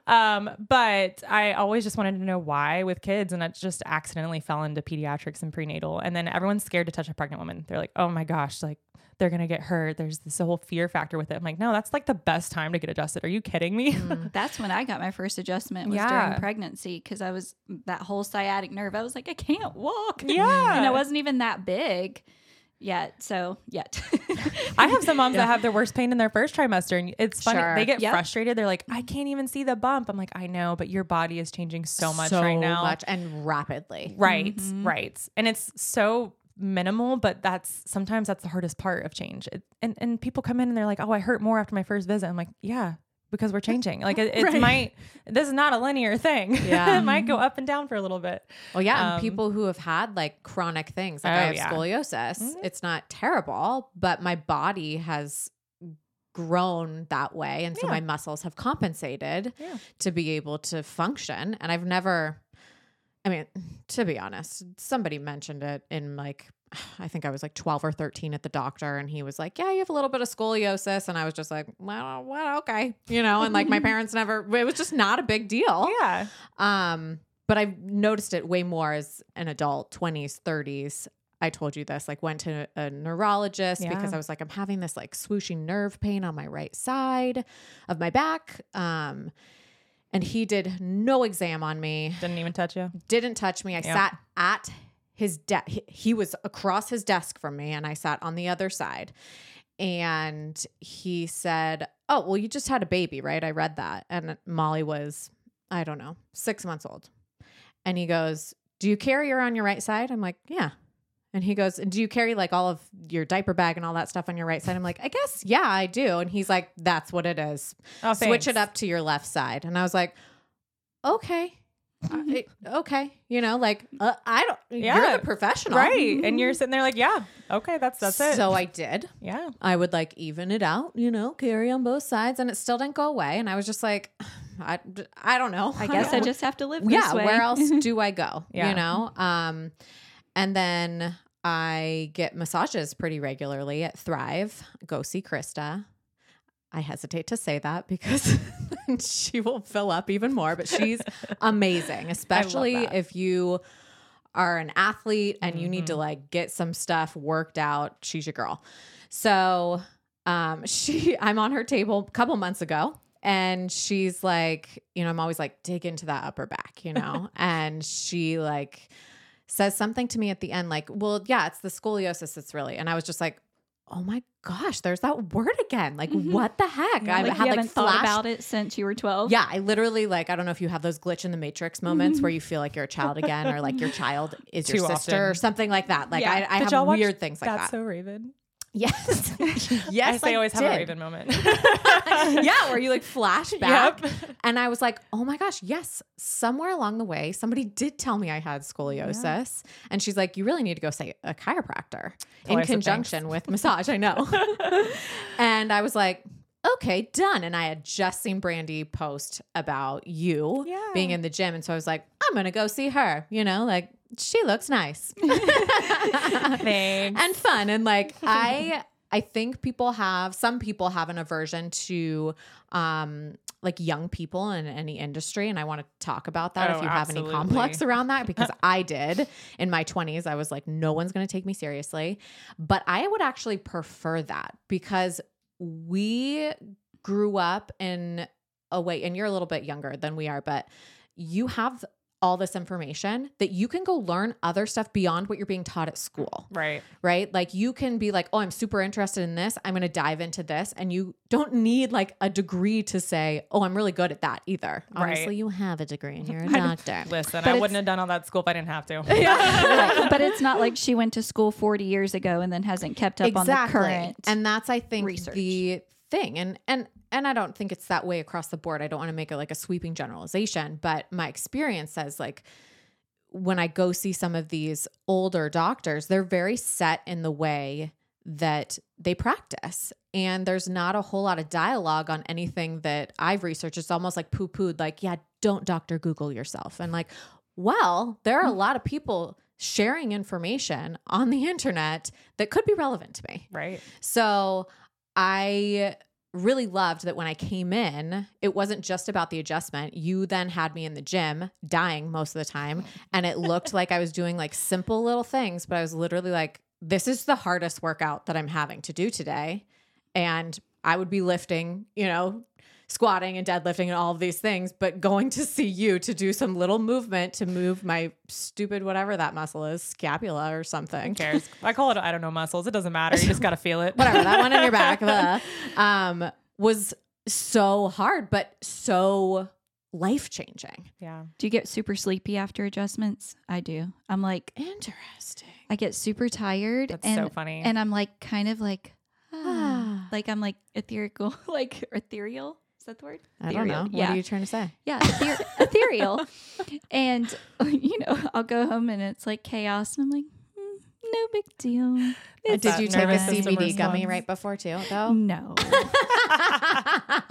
Um, but I always just wanted to know why with kids, and that just accidentally fell into pediatrics and prenatal. And then everyone's scared to touch a pregnant woman. They're like, oh my gosh, like they're gonna get hurt. There's this whole fear factor with it. I'm like, no, that's like the best time to get adjusted. Are you kidding me? That's when I got my first adjustment was Yeah. during pregnancy because I was that whole sciatic nerve. I was like, I can't walk. Yeah. and I wasn't even that big yet. So yet. I have some moms that have their worst pain in their first trimester, and it's funny. Sure. They get Yep. frustrated. They're like, I can't even see the bump. I'm like, I know, but your body is changing so much so right now. much and rapidly. Right, Mm-hmm. right. And it's so minimal, but that's sometimes that's the hardest part of change. It, and and people come in and they're like, "Oh, I hurt more after my first visit." I'm like, "Yeah, because we're changing. Like it, it Right. might. This is not a linear thing. Yeah. it might go up and down for a little bit. Well, yeah, and Um, people who have had like chronic things, like Oh, I have yeah. scoliosis. It's not terrible, but my body has grown that way, and so Yeah. my muscles have compensated Yeah. to be able to function. And I've never, I mean, to be honest, somebody mentioned it in like. I think I was like 12 or 13 at the doctor, and he was like, Yeah, you have a little bit of scoliosis. And I was just like, Well, well okay. You know, and like my parents never, it was just not a big deal. Yeah, Um, but I've noticed it way more as an adult, 20s, 30s. I told you this, like went to a neurologist because I was like, I'm having this like swooshing nerve pain on my right side of my back. Um, and he did no exam on me, didn't even touch you. didn't touch me. I Yeah. sat at his desk. He was across his desk from me, and I sat on the other side. And he said, oh, well, you just had a baby, right? I read that. And Molly was, I don't know, six months old. And he goes, do you carry her on your right side? I'm like, yeah. And he goes, do you carry like all of your diaper bag and all that stuff on your right side? I'm like, I guess, yeah, I do. And he's like, that's what it is. Oh, Switch it up to your left side. And I was like, okay. I- okay. You know, like, uh, I don't, you're Yeah. the professional. Right. And you're sitting there like, yeah, okay, that's that's it. So I did. yeah. I would like even it out, you know, carry on both sides, and it still didn't go away. And I was just like, I, I don't know. I guess I just have to live with this yeah. way. Where else do I go? Yeah. You know. Um, and then I get massages pretty regularly at Thrive. Go see Krista. I hesitate to say that because she will fill up even more, but she's amazing, especially if you are an athlete and you need to Mhm. like get some stuff worked out. She's your girl. So, um, she, I'm on her table a couple months ago and she's like, you know, I'm always like, dig into that upper back, you know? and she like says something to me at the end, like, well, yeah, it's the scoliosis. It's really, and I was just like, oh my gosh, there's that word again. Like, Mhm. what the heck? Yeah. I like had you like haven't thought about it since you were 12. Yeah, I literally like I don't know if you have those glitch in the matrix moments where you feel like you're a child again, or like your child is your Too sister, or something like that. Like Yeah. I, I have y'all watch weird things like That's that. so Raven. yes, yes, I say always have a did. Raven moment. yeah, where you like flash back. Yep. And I was like, oh my gosh, yes. Somewhere along the way, somebody did tell me I had scoliosis. And she's like, you really need to go see a chiropractor Oh, in I conjunction with massage. I know. and I was like, okay, done. And I had just seen Brandy post about you Yeah. being in the gym. And so I was like, I'm going to go see her, you know, like she looks nice Thanks. and fun. And like, I, I think people have some people have an aversion to um like young people in any industry and I want to talk about that Oh, if you have any complex around that because I did in my 20s I was like no one's going to take me seriously but I would actually prefer that because we grew up in a way and you're a little bit younger than we are but you have all this information that you can go learn other stuff beyond what you're being taught at school right. right? Like you can be like, oh, I'm super interested in this. I'm going to dive into this. And you don't need like a degree to say, oh, I'm really good at that either. Right. Obviously, you have a degree and you're a I- doctor. Listen, But I wouldn't have done all that school if I didn't have to. Right. But it's not like she went to school 40 years ago and then hasn't kept up on the current. And that's, I think, research. the thing. And, and, and I don't think it's that way across the board. I don't want to make it like a sweeping generalization, but my experience says like, when I go see some of these older doctors, they're very set in the way that they practice. And there's not a whole lot of dialogue on anything that I've researched. It's almost like poo pooed, like, yeah, don't Dr. Google yourself. And like, well, there are a lot of people sharing information on the internet that could be relevant to me. right. So I really loved that when I came in, it wasn't just about the adjustment. You then had me in the gym dying most of the time. And it looked like I was doing like simple little things, but I was literally like, this is the hardest workout that I'm having to do today. And I would be lifting, you know, squatting and deadlifting and all of these things, but going to see you to do some little movement to move my stupid whatever that muscle is, scapula or something Who cares? I call it I don't know muscles. It doesn't matter. You just gotta feel it. whatever that one in your back blah, um was so hard but so life changing Yeah. Do you get super sleepy after adjustments? I do. I'm like, interesting I get super tired. That's and, so funny. And I'm like, kind of like, ah, like I'm like ethereal, like ethereal. Is that the word? i don't know Ethereal. what are you trying to say Yeah, ether- ethereal. And you know, I'll go home and it's like chaos, and I'm like, hmm, no big deal. It's did you take a cbd gummy response. right before too though No, i'm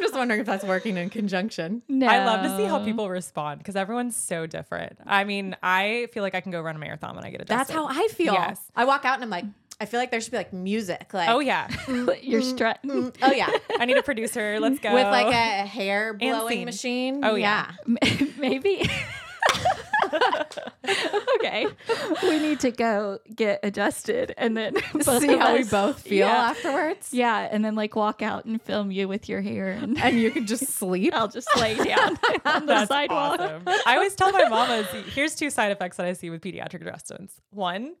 just wondering if that's working in conjunction no. I love to see how people respond because everyone's so different. I mean, I feel like I can go run a marathon when I get adjusted. that's how i feel Yes. i walk out and i'm like i feel like there should be like music like Oh yeah. You're strutting. mm, oh yeah I need a producer. Let's go. with like a hair blowing machine Oh, yeah. Maybe. okay, we need to go get adjusted and then see of how we both feel Yeah. afterwards Yeah, and then like walk out and film you with your hair, and and you can just sleep I'll just lay down on the That's sidewalk. awesome. I always tell my mama, see, here's two side effects that I see with pediatric adjustments. One,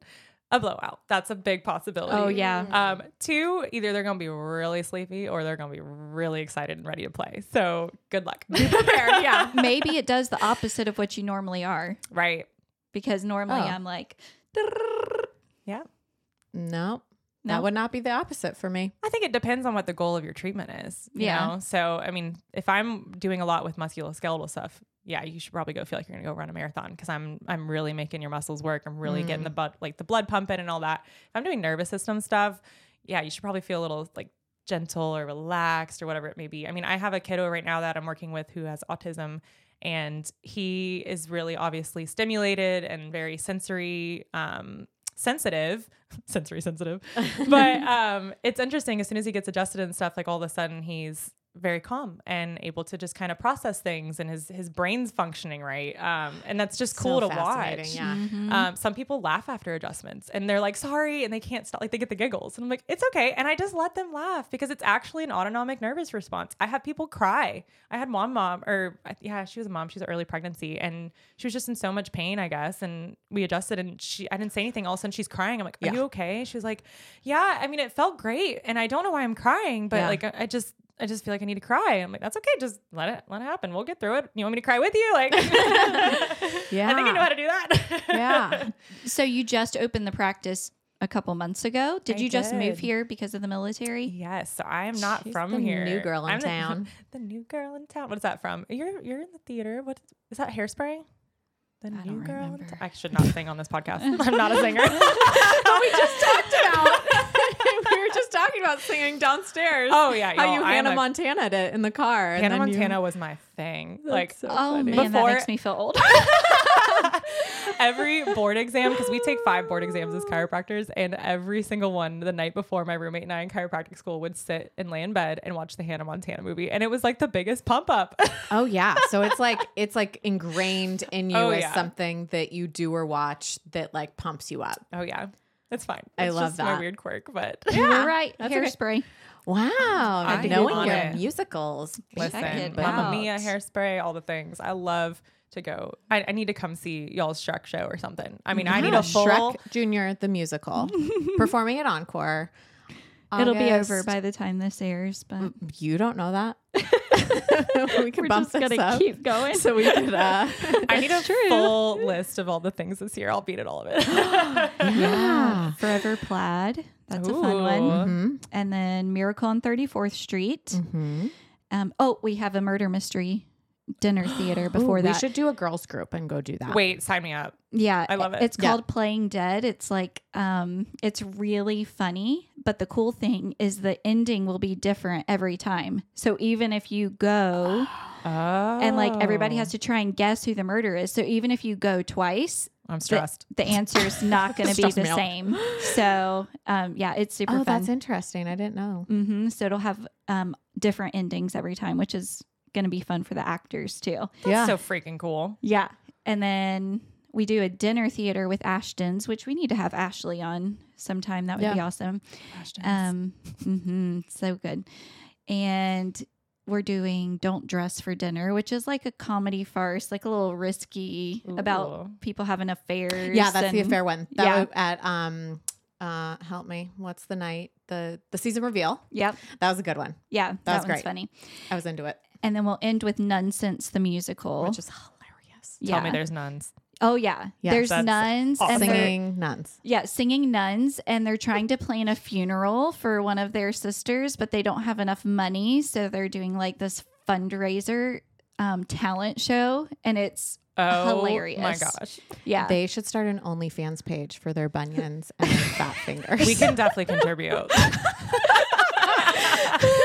a blowout. That's a big possibility. Oh, yeah. Um, two, either they're gonna be really sleepy or they're gonna be really excited and ready to play. So good luck. Be prepared. yeah. Maybe it does the opposite of what you normally are Right. because normally Oh. I'm like, Yeah. No, No? that would not be the opposite for me. I think it depends on what the goal of your treatment is. You Yeah. Know? So, I mean, if I'm doing a lot with musculoskeletal stuff, yeah, you should probably go feel like you're gonna go run a marathon because I'm I'm really making your muscles work. I'm really getting the blood like the blood pumping and all that. If I'm doing nervous system stuff, yeah, you should probably feel a little like gentle or relaxed or whatever it may be. I mean, I have a kiddo right now that I'm working with who has autism and he is really obviously stimulated and very sensory um sensitive sensory sensitive but um it's interesting as soon as he gets adjusted and stuff like all of a sudden he's very calm and able to just kind of process things and his his brain's functioning right um and that's just cool So to watch Yeah. Mm-hmm. um, some people laugh after adjustments and they're like, sorry, and they can't stop. Like they get the giggles. And I'm like, it's okay. And I just let them laugh because it's actually an autonomic nervous response. I have people cry. I had one mom, or yeah, she was a mom. She was early pregnancy and she was just in so much pain, I guess. And we adjusted and she, I didn't say anything. All of a sudden she's crying. I'm like, are Yeah. you okay? She was like, yeah, I mean, it felt great. And I don't know why I'm crying, but Yeah. like, I I just, I just feel like I need to cry. I'm like, that's okay. Just let it, let it happen. We'll get through it. You want me to cry with you? Like, Yeah. I think I know how to do that. Yeah. So you just opened the practice a couple months ago. Did I you just move here because of the military? Yes, so I am not She's from the here. new girl in I'm town. The, new girl in town. What is that from? You're you're in the theater. What is that? Hairspray. The I new girl. Town. I should not sing on this podcast. I'm not a singer. we just talked about. We were just talking about singing downstairs. oh yeah, How y'all, you I am Hannah a- Montana it in the car. and Hannah then you- Montana was my thing. Like so Oh funny. man, Before- that makes me feel old. every board exam because we take five board exams as chiropractors and every single one the night before my roommate and i in chiropractic school would sit and lay in bed and watch the hannah montana movie and it was like the biggest pump up Oh yeah. So it's like it's like ingrained in you Oh, as yeah. something that you do or watch that like pumps you up. oh yeah it's fine I love just my that. weird quirk but you were right. that's okay. Hairspray. Wow. I knowing on your it. musicals. Listen, it Mamma out. Mia, Hairspray, all the things. I love to go. I, I need to come see y'all's Shrek show or something. I mean, I need Yeah, a full. Shrek Junior the musical performing at Encore. It'll be over by the time this airs, but mm, You don't know that. we can we're bump just this gonna up keep going. so we could. Uh, I need a full list of all the things this year. I'll beat it all of it. yeah. Forever Plaid. That's a fun one. Mm-hmm. And then Miracle on 34th Street. Mm-hmm. Um, oh, we have a murder mystery dinner theater before Ooh, that. we should do a girls group and go do that. Wait, sign me up. Yeah, I love it. It's Yeah. called Playing Dead. It's like um it's really funny, but the cool thing is the ending will be different every time. So even if you go Oh. and like everybody has to try and guess who the murderer is. So even if you go twice, I'm the, stressed. the is not going to be the same. So, um yeah, it's super Oh, fun. that's interesting. I didn't know. Mm-hmm. So it'll have um different endings every time, which is going to be fun for the actors too. That's yeah. so freaking cool. Yeah. And then we do a dinner theater with Ashton's, which we need to have Ashley on sometime. That would be Yeah. awesome. Um, hmm so good. And we're doing Don't Dress for Dinner, which is like a comedy farce, like a little risky Ooh. about people having affairs. yeah, that's the and- affair one. That yeah. was at um uh help me. What's the night? The the season reveal. Yep. That was a good one. Yeah. That, was one's great. funny. I was into it. And then we'll end with Nunsense the musical. Which is hilarious. yeah. Tell me there's nuns. oh yeah. Yes. There's nuns awesome. and they're- Singing nuns. Yeah, singing nuns, and they're trying to plan a funeral for one of their sisters, but they don't have enough money, so they're doing like this fundraiser um, talent show, and it's Oh Hilarious. my gosh. yeah, They should start an OnlyFans page for their bunions and fat fingers. We can definitely contribute.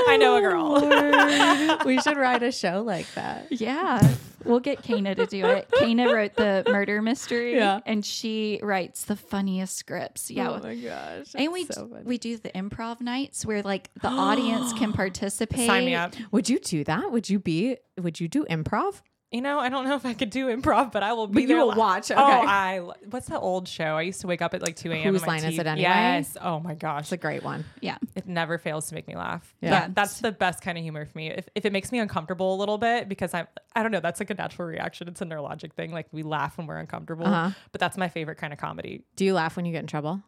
I know a girl. Oh, we should write a show like that. yeah. We'll get Kana to do it. Kana wrote the murder mystery, Yeah. and she writes the funniest scripts. Yeah. Oh my gosh. and we so funny. we do the improv nights where like the audience can participate. Sign me up. would you do that? Would you be would you do improv? You know, I don't know if I could do improv, but I will be But you will li- watch, Oh, okay. I what's that old show? I used to wake up at like 2 a.m. Whose Line Is It Anyway? Yes. Oh my gosh. It's a great one. Yeah. it never fails to make me laugh. Yeah. That- that's the best kind of humor for me. If, if it makes me uncomfortable a little bit, because I'm, I don't know, that's like a natural reaction. It's a neurologic thing. Like we laugh when we're uncomfortable, Uh-huh. but that's my favorite kind of comedy. Do you laugh when you get in trouble?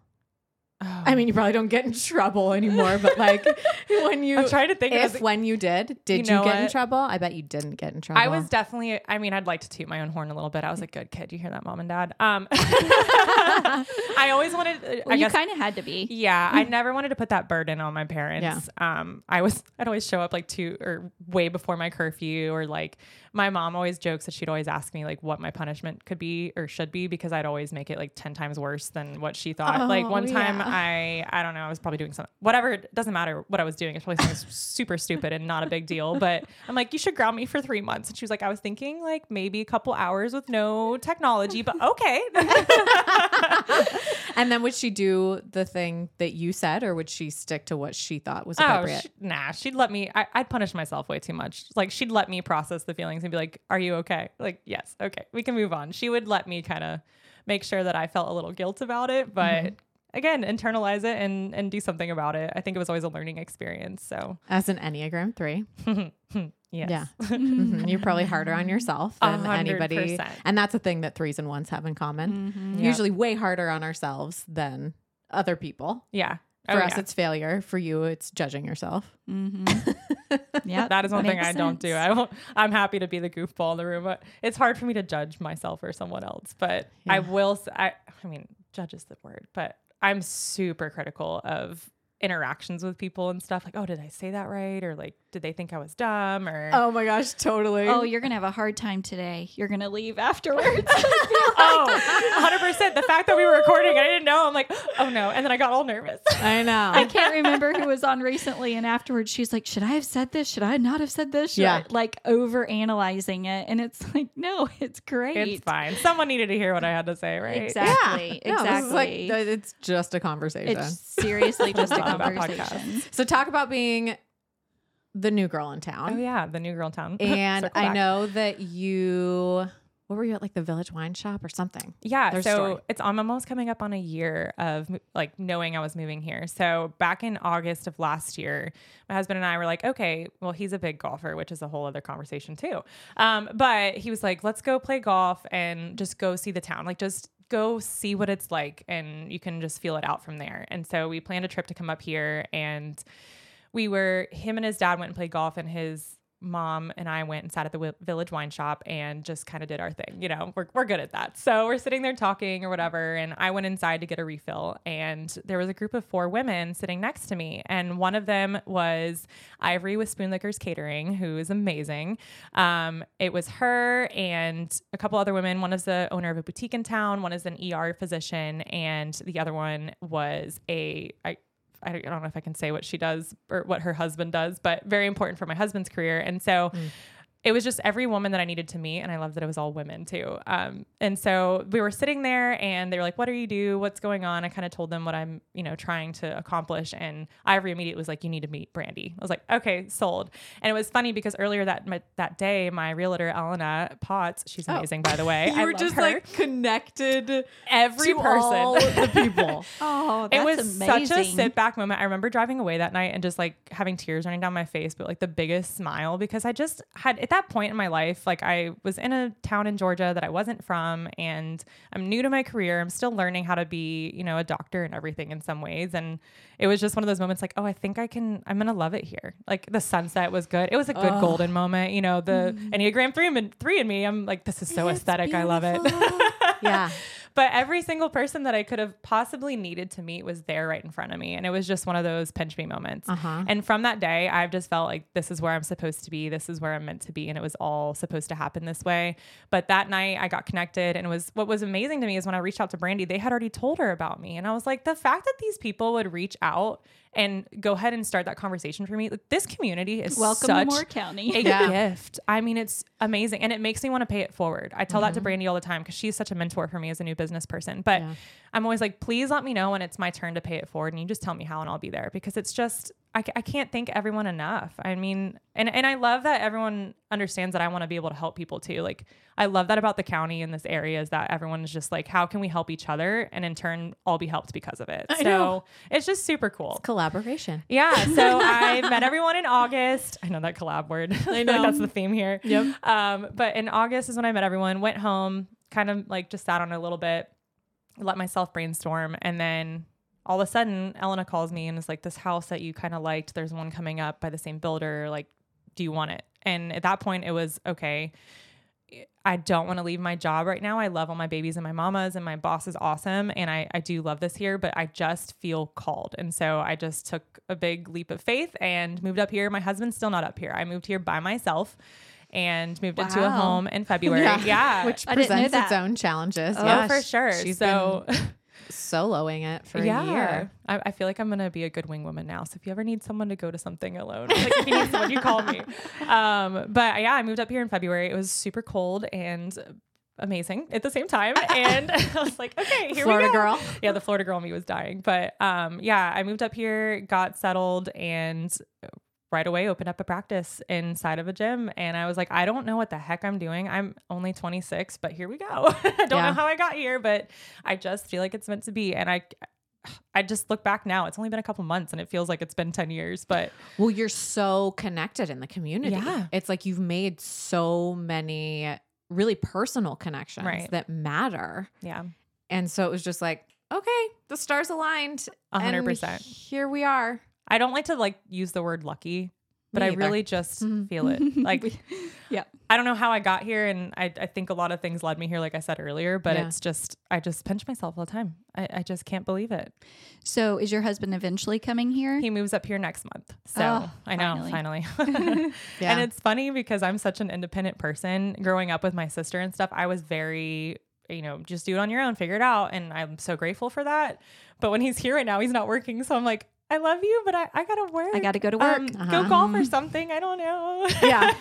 I mean, you probably don't get in trouble anymore, but like when you, I'm trying to think. if of, when you did, did You you, know get in trouble? I bet you didn't get in trouble. I was definitely. I mean, I'd like to toot my own horn a little bit. I was a good kid. You hear that, mom and dad? Um, I always wanted. uh, Well, I you kind of had to be. yeah, I never wanted to put that burden on my parents. Um, I was. I'd always show up like two or way before my curfew, or like my mom always jokes that she'd always ask me like what my punishment could be or should be because I'd always make it like ten times worse than what she thought. like one time, yeah. I I don't know. I was probably doing something. Whatever. It doesn't matter what I was doing. It's probably something super stupid and not a big deal. But I'm like, you should ground me for three months. And she was like, I was thinking like maybe a couple hours with no technology, but okay. and then would she do the thing that you said, or would she stick to what she thought was Oh, appropriate? nah, she'd let me. I, I'd punish myself way too much. Like she'd let me process the feelings and be like, "Are you okay?" Like, yes, okay, we can move on. She would let me kind of make sure that I felt a little guilt about it, but Mm-hmm. Again, internalize it and and do something about it. I think it was always a learning experience. So As an Enneagram three, yes, yeah, Mhm. you're probably harder on yourself than hundred anybody, and that's a thing that threes and ones have in common. Mhm. Yeah. Usually, way harder on ourselves than other people. yeah. For Oh, us, yeah. it's failure. For you, it's judging yourself. Mhm. yeah, that is one thing makes I don't do. I won't, I'm happy to be the goofball in the room, but it's hard for me to judge myself or someone else. But I Yeah. will. I mean, judge is the word, but I'm super critical of interactions with people and stuff. Like, oh, did I say that right? Or like, did they think I was dumb? Or Oh my gosh, totally. Oh, you're gonna have a hard time today. You're gonna leave afterwards. oh, 100%. The fact that we were recording, I didn't know. I'm like, oh no. And then I got all nervous. I know. I can't remember who was on recently, and afterwards she's like, "Should I have said this? Should I not have said this?" Should Yeah. I-" like over analyzing it, and it's like, no, it's great. It's fine. Someone needed to hear what I had to say, right? Exactly. No, this is like exactly. it's just a conversation. it's seriously just a Love about conversation. so talk about being the new girl in town. Oh, yeah. The new girl in town. And I know that you what were you at like the village wine shop or something? Yeah, so it's I'm almost coming up on a year of like knowing I was moving here. So back in August of last year, my husband and I were like, okay, well he's a big golfer, which is a whole other conversation too. Um, but he was like, let's go play golf and just go see the town, like just go see what it's like, and you can just feel it out from there. And so we planned a trip to come up here, and we were him and his dad went and played golf, and his mom and I went and sat at the village wine shop and just kind of did our thing. You know, we're, we're good at that. So we're sitting there talking or whatever. And I went inside to get a refill. And there was a group of four women sitting next to me. And one of them was Ivory with Spoon Liquors Catering, who is amazing. Um, it was her and a couple other women. One is the owner of a boutique in town, one is an ER physician, and the other one was a, I, I don't know if I can say what she does or what her husband does, but very important for my husband's career. And so mm. It was just every woman that I needed to meet. And I love that it was all women too. Um, and so we were sitting there and they were like, what do you do? What's going on? I kind of told them what I'm, you know, trying to accomplish. And Ivory immediately was like, you need to meet Brandy. I was like, okay, sold. And it was funny because earlier that, my, that day, my realtor, Elena Potts, she's amazing, by the way. I You were love just her. like connected every to person. all the people. Oh, it was amazing. such a sit back moment. I remember driving away that night and just like having tears running down my face, but like the biggest smile because I just had at that point in my life, like I was in a town in Georgia that I wasn't from and I'm new to my career. I'm still learning how to be, you know, a doctor and everything in some ways. And it was just one of those moments like, oh, I think I can, I'm going to love it here. Like the sunset was good. It was a good golden moment. You know, the Enneagram three, three in me, I'm like, this is so aesthetic. I love it. yeah. But every single person that I could have possibly needed to meet was there right in front of me. And it was just one of those pinch me moments. Uh-huh. And from that day, I've just felt like this is where I'm supposed to be. This is where I'm meant to be. And it was all supposed to happen this way. But that night I got connected. And it was what was amazing to me is when I reached out to Brandy, they had already told her about me. And I was like, the fact that these people would reach out and go ahead and start that conversation for me, like, this community is Welcome such to Moore County. a Yeah. gift. I mean, it's amazing. And it makes me want to pay it forward. I tell that to mm-hmm. Brandy all the time because she's such a mentor for me as a new business person. But Yeah. I'm always like, please let me know when it's my turn to pay it forward. And you just tell me how and I'll be there because it's just, I, I can't thank everyone enough. I mean, and, and I love that everyone understands that I want to be able to help people too. Like, I love that about the county in this area is that everyone is just like, how can we help each other? And in turn, all be helped because of it. I so know. it's just super cool. Collaboration. Yeah. So I met everyone in August. I know that collab word. I know. like that's the theme here. Yep. Um, but in August is when I met everyone, went home, kind of like just sat on it a little bit, let myself brainstorm. And then all of a sudden, Elena calls me and is like, "This house that you kind of liked, there's one coming up by the same builder. Like, do you want it?" And at that point, it was okay. I don't want to leave my job right now. I love all my babies and my mamas, and my boss is awesome. And I, I do love this here, but I just feel called. And so I just took a big leap of faith and moved up here. My husband's still not up here. I moved here by myself and moved into a home in February. Yeah. Which I didn't know presents its own challenges. oh, yeah, for sure. She's so been soloing it for yeah, a year. I, I feel like I'm gonna be a good wing woman now. So if you ever need someone to go to something alone, like if you need someone, you call me. Um, but yeah, I moved up here in February. It was super cold and amazing at the same time, and I was like, okay, here Florida we go. Florida girl. Yeah, the Florida girl in me was dying, but um, yeah, I moved up here, got settled, and right away opened up a practice inside of a gym and I was like I don't know what the heck I'm doing. I'm only 26, but here we go. I don't Yeah. know how I got here, but I just feel like it's meant to be and I I just look back now. It's only been a couple months and it feels like it's been 10 years, but Well, you're so connected in the community. Yeah. It's like you've made so many really personal connections Right. that matter. yeah. And so it was just like, okay, the stars aligned. Hundred and percent. Here we are. I don't like to like use the word lucky, but I really just Mhm. feel it. Like yeah. I don't know how I got here, and I, I think a lot of things led me here, like I said earlier. But Yeah. it's just I just pinch myself all the time. I, I just can't believe it. So is your husband eventually coming here? He moves up here next month, so Oh, I know finally. Yeah. And it's funny because I'm such an independent person. Growing up with my sister and stuff, I was very you know just do it on your own, figure it out, and I'm so grateful for that. But when he's here right now, he's not working, so I'm like. I love you, but I, I gotta work. I gotta go to work. Um, Uh-huh. Go golf or something. I don't know. Yeah.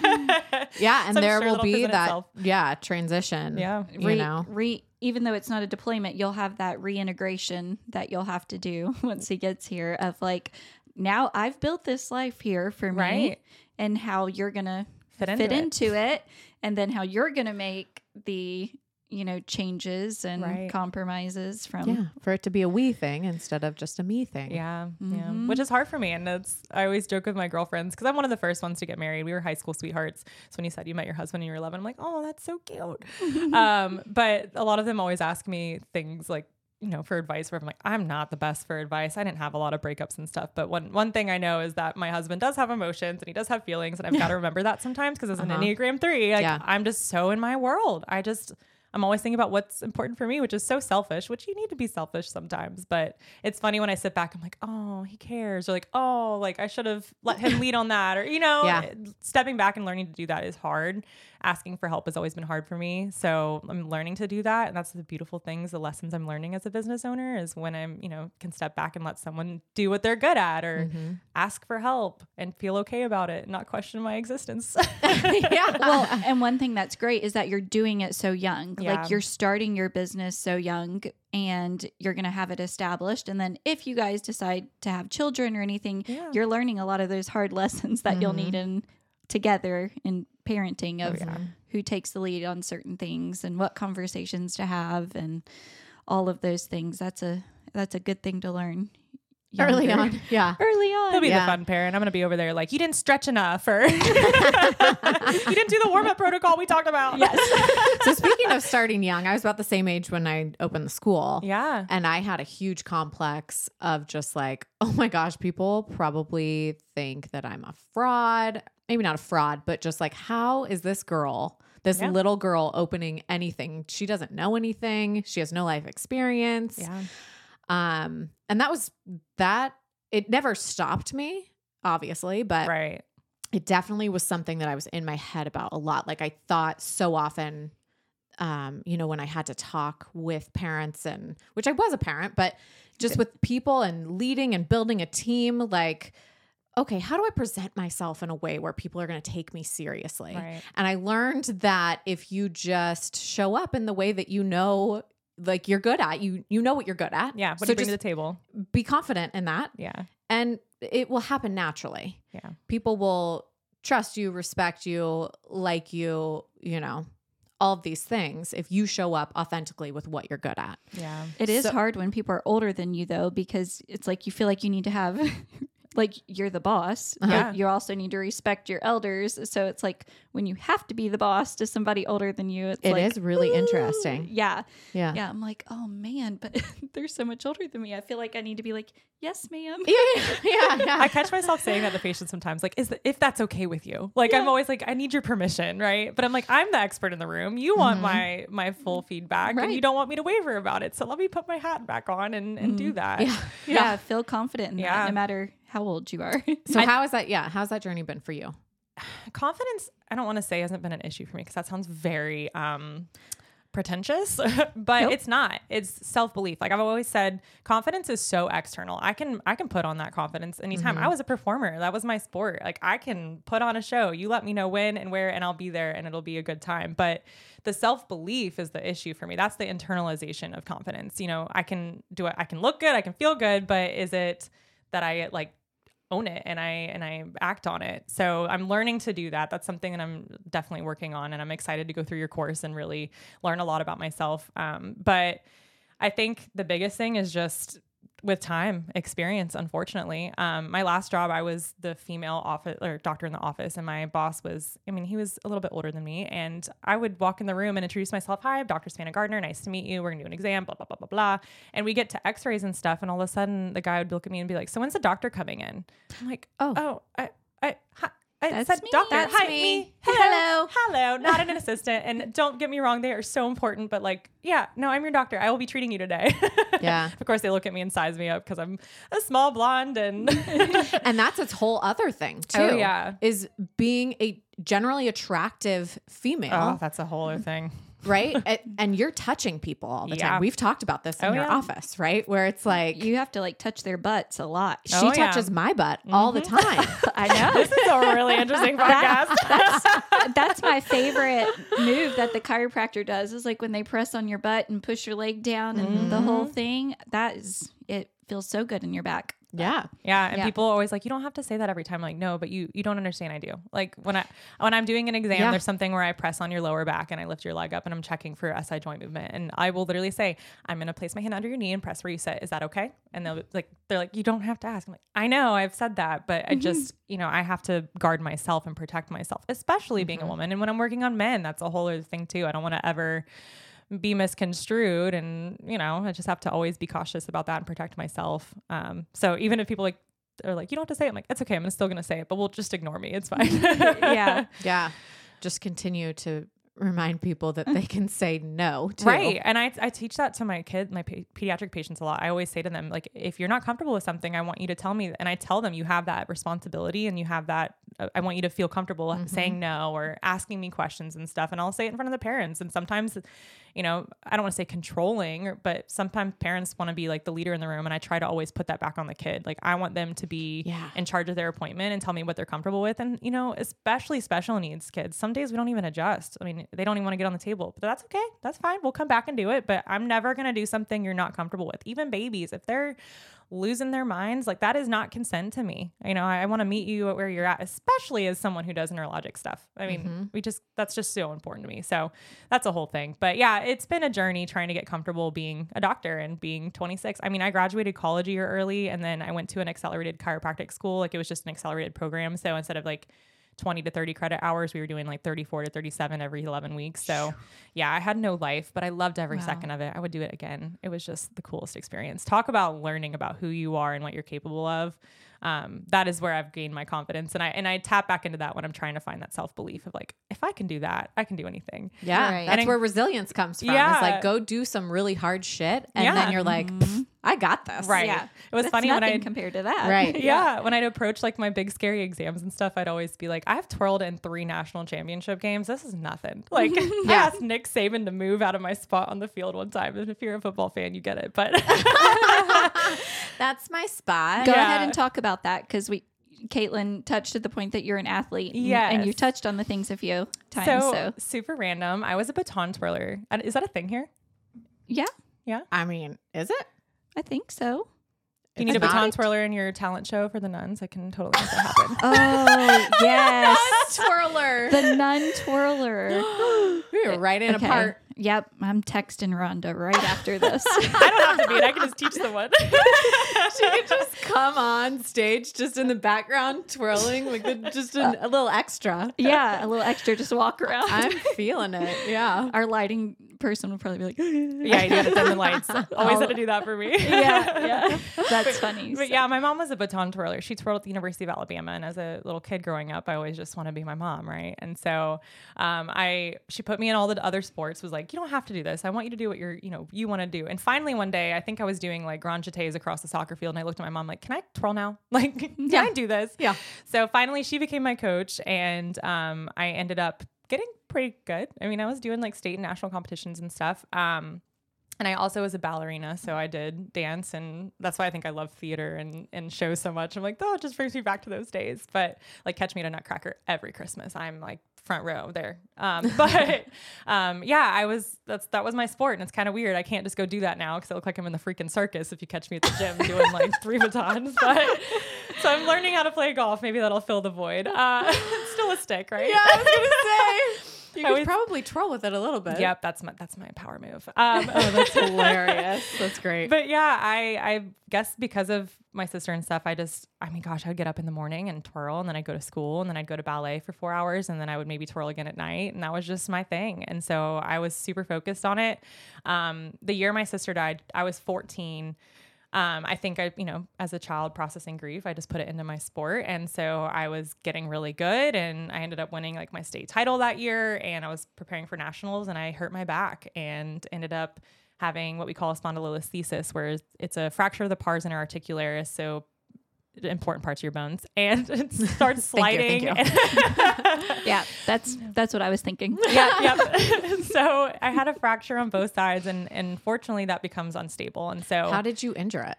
Yeah. And So there sure will be that, itself. yeah, transition. Yeah. You re, know, re, even though it's not a deployment, you'll have that reintegration that you'll have to do once he gets here. Of like, now I've built this life here for me, Right. and how you're gonna Fit fit, into it. into it, and then how you're gonna make the you know changes and Right. compromises from. yeah, for it to be a we thing instead of just a me thing. Yeah, Mhm. yeah, which is hard for me, and it's I always joke with my girlfriends because I'm one of the first ones to get married. We were high school sweethearts. So when you said you met your husband when you were 11, I'm like, oh, that's so cute. um, but a lot of them always ask me things like, you know, for advice. Where I'm like, I'm not the best for advice. I didn't have a lot of breakups and stuff. But one one thing I know is that my husband does have emotions and he does have feelings, and I've got to remember that sometimes because as an Uh-huh. Enneagram three, like Yeah. I'm just so in my world. I just I'm always thinking about what's important for me, which is so selfish, which you need to be selfish sometimes. But it's funny when I sit back, I'm like, oh, he cares. Or like, oh, like I should have let him lead on that. Or, you know, Yeah. stepping back and learning to do that is hard. Asking for help has always been hard for me. So I'm learning to do that. And that's the beautiful things, the lessons I'm learning as a business owner is when I'm, you know, can step back and let someone do what they're good at or Mm-hmm. ask for help and feel okay about it, and not question my existence. yeah. well, and one thing that's great is that you're doing it so young. Yeah. Like you're starting your business so young and you're going to have it established. And then if you guys decide to have children or anything, Yeah. you're learning a lot of those hard lessons that you'll Mhm. need in together in parenting oh, of yeah. who takes the lead on certain things and what conversations to have and all of those things. That's a that's a good thing to learn Early younger. on. Yeah. Early on. He'll be Yeah. the fun parent. I'm gonna be over there like you didn't stretch enough, or you didn't do the warm up protocol we talked about. yes. so speaking of starting young, I was about the same age when I opened the school. yeah, And I had a huge complex of just like, oh my gosh, people probably think that I'm a fraud. Maybe not a fraud, but just like, how is this girl, this Yeah. little girl, opening anything? She doesn't know anything. She has no life experience. yeah, Um, and that was that. It never stopped me, obviously, but right. it definitely was something that I was in my head about a lot. Like I thought so often, um, you know, when I had to talk with parents and which I was a parent, but just with people and leading and building a team, like, okay, how do I present myself in a way where people are going to take me seriously? Right. And I learned that if you just show up in the way that you know, like you're good at, you you know what you're good at. Yeah. What So do you bring to the table? be confident in that, Yeah. and it will happen naturally Yeah. people will trust you, respect you, like you, you know, all of these things if you show up authentically with what you're good at. Yeah. It is So- hard when people are older than you though because it's like you feel like you need to have like you're the boss. Uh-huh. Yeah. But you also need to respect your elders. So it's like when you have to be the boss to somebody older than you, it's It like, is really "Ooh." interesting. Yeah. Yeah. Yeah. I'm like, oh man, but they're so much older than me. I feel like I need to be like, yes, ma'am. Yeah, yeah, yeah. I catch myself saying that to patients sometimes, like, is th- if that's okay with you? Like, I'm always like, I need your permission, right? But I'm like, I'm the expert in the room. You want my my full feedback, and you don't want me to waver about it. So let me put my hat back on and, and do that. Yeah. Yeah. Feel confident in Yeah. that no matter how old you are. So how is that? Yeah, how's that journey been for you? confidence i don't want to say hasn't been an issue for me because that sounds very um pretentious but Nope. it's not. It's self-belief. Like i've always said confidence is so external. I can i can put on that confidence anytime. I was a performer. That was my sport. Like i can put on a show. You let me know when and where and i'll be there and it'll be a good time. But the self-belief is the issue for me. That's the internalization of confidence. You know i can do it. I can look good. I can feel good. But is it that i like own it and I and I act on it. So I'm learning to do that. That's something that I'm definitely working on, and I'm excited to go through your course and really learn a lot about myself. Um, but I think the biggest thing is just with time experience unfortunately. Um, my last job i was the female office or doctor in the office and my boss was i mean he was a little bit older than me and i would walk in the room and introduce myself hi i'm dr Savannah gardner nice to meet you we're gonna do an exam blah blah blah blah blah. And we get to x-rays and stuff and all of a sudden the guy would look at me and be like so when's the doctor coming in? I'm like Oh. oh i i hi, I That's said, me. doctor, That's hi, me. me. Hello. Hello. Not an assistant. And don't get me wrong, they are so important, but like, yeah, no, I'm your doctor. I will be treating you today. Yeah. of course, they look at me and size me up because I'm a small blonde and and that's its whole other thing oh, too. Oh, yeah. is being a generally attractive female, oh, that's a whole other thing. Right? A- and you're touching people all the Yeah. time. We've talked about this in Oh, your yeah. office, right? Where it's like you have to like touch their butts a lot. she Oh, yeah. Mm-hmm. touches my butt all the time. I know. This is a really interesting podcast. that's that's my favorite move that the chiropractor does is like when they press on your butt and push your leg down and the whole thing. That is it feels so good in your back. yeah. Yeah, and Yeah. people are always like, "You don't have to say that every time." I'm like, no, but you you don't understand. I do. Like when I when I'm doing an exam, Yeah. there's something where I press on your lower back and I lift your leg up and I'm checking for your SI joint movement, and I will literally say, "I'm gonna place my hand under your knee and press where you sit. Is that okay?" And they'll be like, they're like, "You don't have to ask." I'm like, "I know, I've said that, but I mm-hmm. just you know I have to guard myself and protect myself, especially being a mm-hmm. woman. And when I'm working on men, that's a whole other thing too. I don't want to ever." Be misconstrued and you know i just have to always be cautious about that and protect myself um so even if people like are like you don't have to say it i'm like it's okay i'm still gonna say it but we'll just ignore me it's fine Yeah. Yeah. Just continue to remind people that they can say no to. Right. And I, I teach that to my kid, my pa- pediatric patients a lot. I always say to them, like, if you're not comfortable with something, I want you to tell me. And I tell them you have that responsibility and you have that, uh, I want you to feel comfortable saying no or asking me questions and stuff. And I'll say it in front of the parents. And sometimes, you know, I don't want to say controlling, but sometimes parents want to be like the leader in the room. And I try to always put that back on the kid. Like, I want them to be Yeah. in charge of their appointment and tell me what they're comfortable with. And, you know, especially special needs kids, some days we don't even adjust. I mean, they don't even want to get on the table, but that's okay. That's fine. We'll come back and do it. But I'm never going to do something you're not comfortable with. Even babies, if they're losing their minds, like that is not consent to me. You know, I, I want to meet you at where you're at, especially as someone who does neurologic stuff. I mean, mm-hmm. we just, that's just so important to me. So that's a whole thing. But yeah, it's been a journey trying to get comfortable being a doctor and being 26. I mean, I graduated college a year early and then I went to an accelerated chiropractic school. Like it was just an accelerated program. So instead of like 20 to 30 credit hours, we were doing like 34 to 37 every 11 weeks. So yeah, I had no life, but I loved every Wow. second of it. I would do it again. It was just the coolest experience. Talk about learning about who you are and what you're capable of. Um, that is where I've gained my confidence, and I and I tap back into that when I'm trying to find that self belief of like, if I can do that, I can do anything. Yeah. Right. That's And- where resilience comes from. Yeah. It's like go do some really hard shit and Yeah. then you're like, "Pff, I got this. Right. Yeah. It was That's funny when I compared to that. Right. yeah, when I'd approach like my big scary exams and stuff, I'd always be like, I've twirled in three national championship games. This is nothing. Like I asked Nick Saban to move out of my spot on the field one time. And if you're a football fan, you get it. But That's my spot. Go Yeah. ahead and talk about that because we, Caitlin touched at the point that you're an athlete. Yeah. And you touched on the things a few times. so, So, super random. I was a baton twirler. Is that a thing here? Yeah. Yeah, I mean, is it? I think so. Do you need a baton not. twirler in your talent show for the nuns? I can totally make that happen. Oh, yes. Twirler. the nun twirler. we were right in Okay. a part. Yep, I'm texting Rhonda right after this. I don't have to be it. I can just teach someone. she could just come on stage just in the background twirling like the, just a, a little extra. yeah, a little extra, just walk around. I'm feeling it. Yeah. Our lighting person would probably be like, yeah, you gotta dim the lights. Always had to do that for me. yeah, yeah. That's funny. But yeah, my mom was a baton twirler. She twirled at the University of Alabama, and as a little kid growing up, I always just want to be my mom, right? And so, um, I she put me in all the other sports. Was like, you don't have to do this. I want you to do what you're, you know, you want to do. And finally, one day, I think I was doing like grand jetés across the soccer field, and I looked at my mom like, can I twirl now? Like, can Yeah. I do this? Yeah. So finally, she became my coach, and um, I ended up getting pretty good. I mean, I was doing like state and national competitions and stuff. Um, and I also was a ballerina, so I did dance, and that's why I think I love theater and, and shows so much. I'm like, oh, it just brings me back to those days. But like, catch me at a Nutcracker every Christmas. I'm like front row there. Um, but um, yeah, I was that's that was my sport, and it's kind of weird. I can't just go do that now because I look like I'm in the freaking circus if you catch me at the gym doing like three batons. But so I'm learning how to play golf. Maybe that'll fill the void. Uh, it's still a stick, right? Yeah, I was gonna say. You I could was- probably twirl with it a little bit. Yep, that's my that's my power move. Um, Oh, that's hilarious. That's great. but yeah, I I guess because of my sister and stuff, I just I mean, gosh, I would get up in the morning and twirl, and then I'd go to school, and then I'd go to ballet for four hours, and then I would maybe twirl again at night, and that was just my thing. And so I was super focused on it. Um, the year my sister died, I was 14. Um, I think I, you know, as a child processing grief, I just put it into my sport. And so I was getting really good and I ended up winning like my state title that year and I was preparing for nationals and I hurt my back and ended up having what we call a spondylolisthesis, where it's a fracture of the pars interarticularis. So important parts of your bones and it starts Thank you, sliding. thank yeah, that's that's what I was thinking. Yeah, yep. so I had a fracture on both sides, and and fortunately that becomes unstable. And so How did you injure it?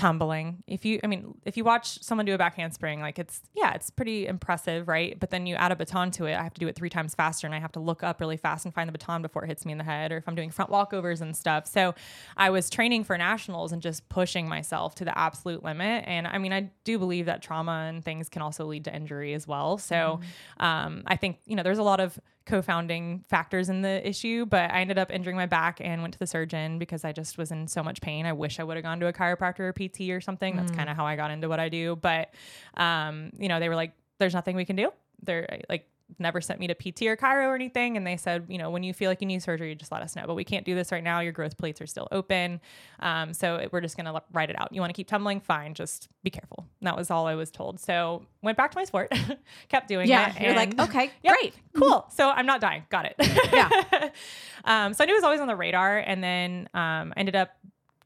Tumbling. If you, I mean, if you watch someone do a back handspring, like it's, yeah, it's pretty impressive, right? But then you add a baton to it. I have to do it three times faster and I have to look up really fast and find the baton before it hits me in the head or if I'm doing front walkovers and stuff. So I was training for nationals and just pushing myself to the absolute limit. And I mean, I do believe that trauma and things can also lead to injury as well. So um, I think, you know, there's a lot of co-founding factors in the issue but i ended up injuring my back and went to the surgeon because i just was in so much pain. I wish i would have gone to a chiropractor or pt or something. That's kind of how i got into what i do but um, you know they were like there's nothing we can do. They're like never sent me to pt or chiro or anything and they said you know when you feel like you need surgery just let us know but we can't do this right now your growth plates are still open um, so it- we're just going to write it out you want to keep tumbling fine just be careful and that was all i was told so went back to my sport kept doing Yeah, it you're like, okay, great. cool. So I'm not dying. Got it. Yeah. um, so I knew it was always on the radar, and then um, I ended up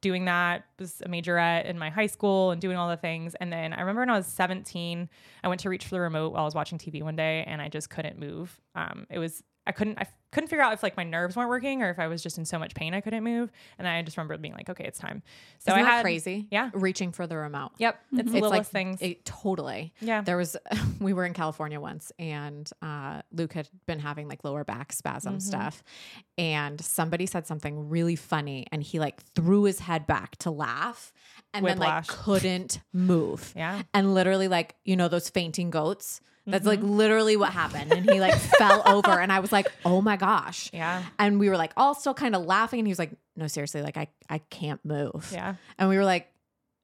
doing that. Was a majorette in my high school and doing all the things. And then I remember when I was 17, I went to reach for the remote while I was watching TV one day, and I just couldn't move. Um, it was I couldn't I couldn't figure out if like my nerves weren't working or if I was just in so much pain I couldn't move. And I just remember being like, okay, it's time. So Isn't I had crazy? Yeah. Reaching for the remote. Yep, it's the It's littlest like things. It, totally. Yeah. There was, we were in California once and uh, Luke had been having like lower back spasm Mm-hmm. stuff. And somebody said something really funny and he like threw his head back to laugh and Whiplash. then like couldn't move. Yeah. And literally, like, you know, those fainting goats. That's like Mm-hmm. literally what happened. And he like fell over. And I was like, oh my gosh. yeah. And we were like all still kind of laughing. And he was like, no, seriously, like I, I can't move. Yeah. And we were like,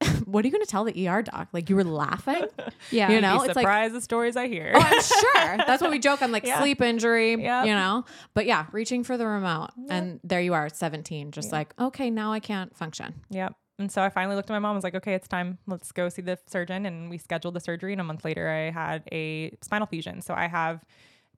what are you going to tell the ER doc? Like you were laughing? Yeah. You know, it's like- surprised the stories I hear. oh, I'm sure. That's what we joke. I'm like Yeah. sleep injury, Yep. you know? But yeah, reaching for the remote. And there you are at 17, just like, okay, now I can't function. Yep. And so I finally looked at my mom and was like, okay, it's time. Let's go see the surgeon. And we scheduled the surgery. And a month later, I had a spinal fusion. So I have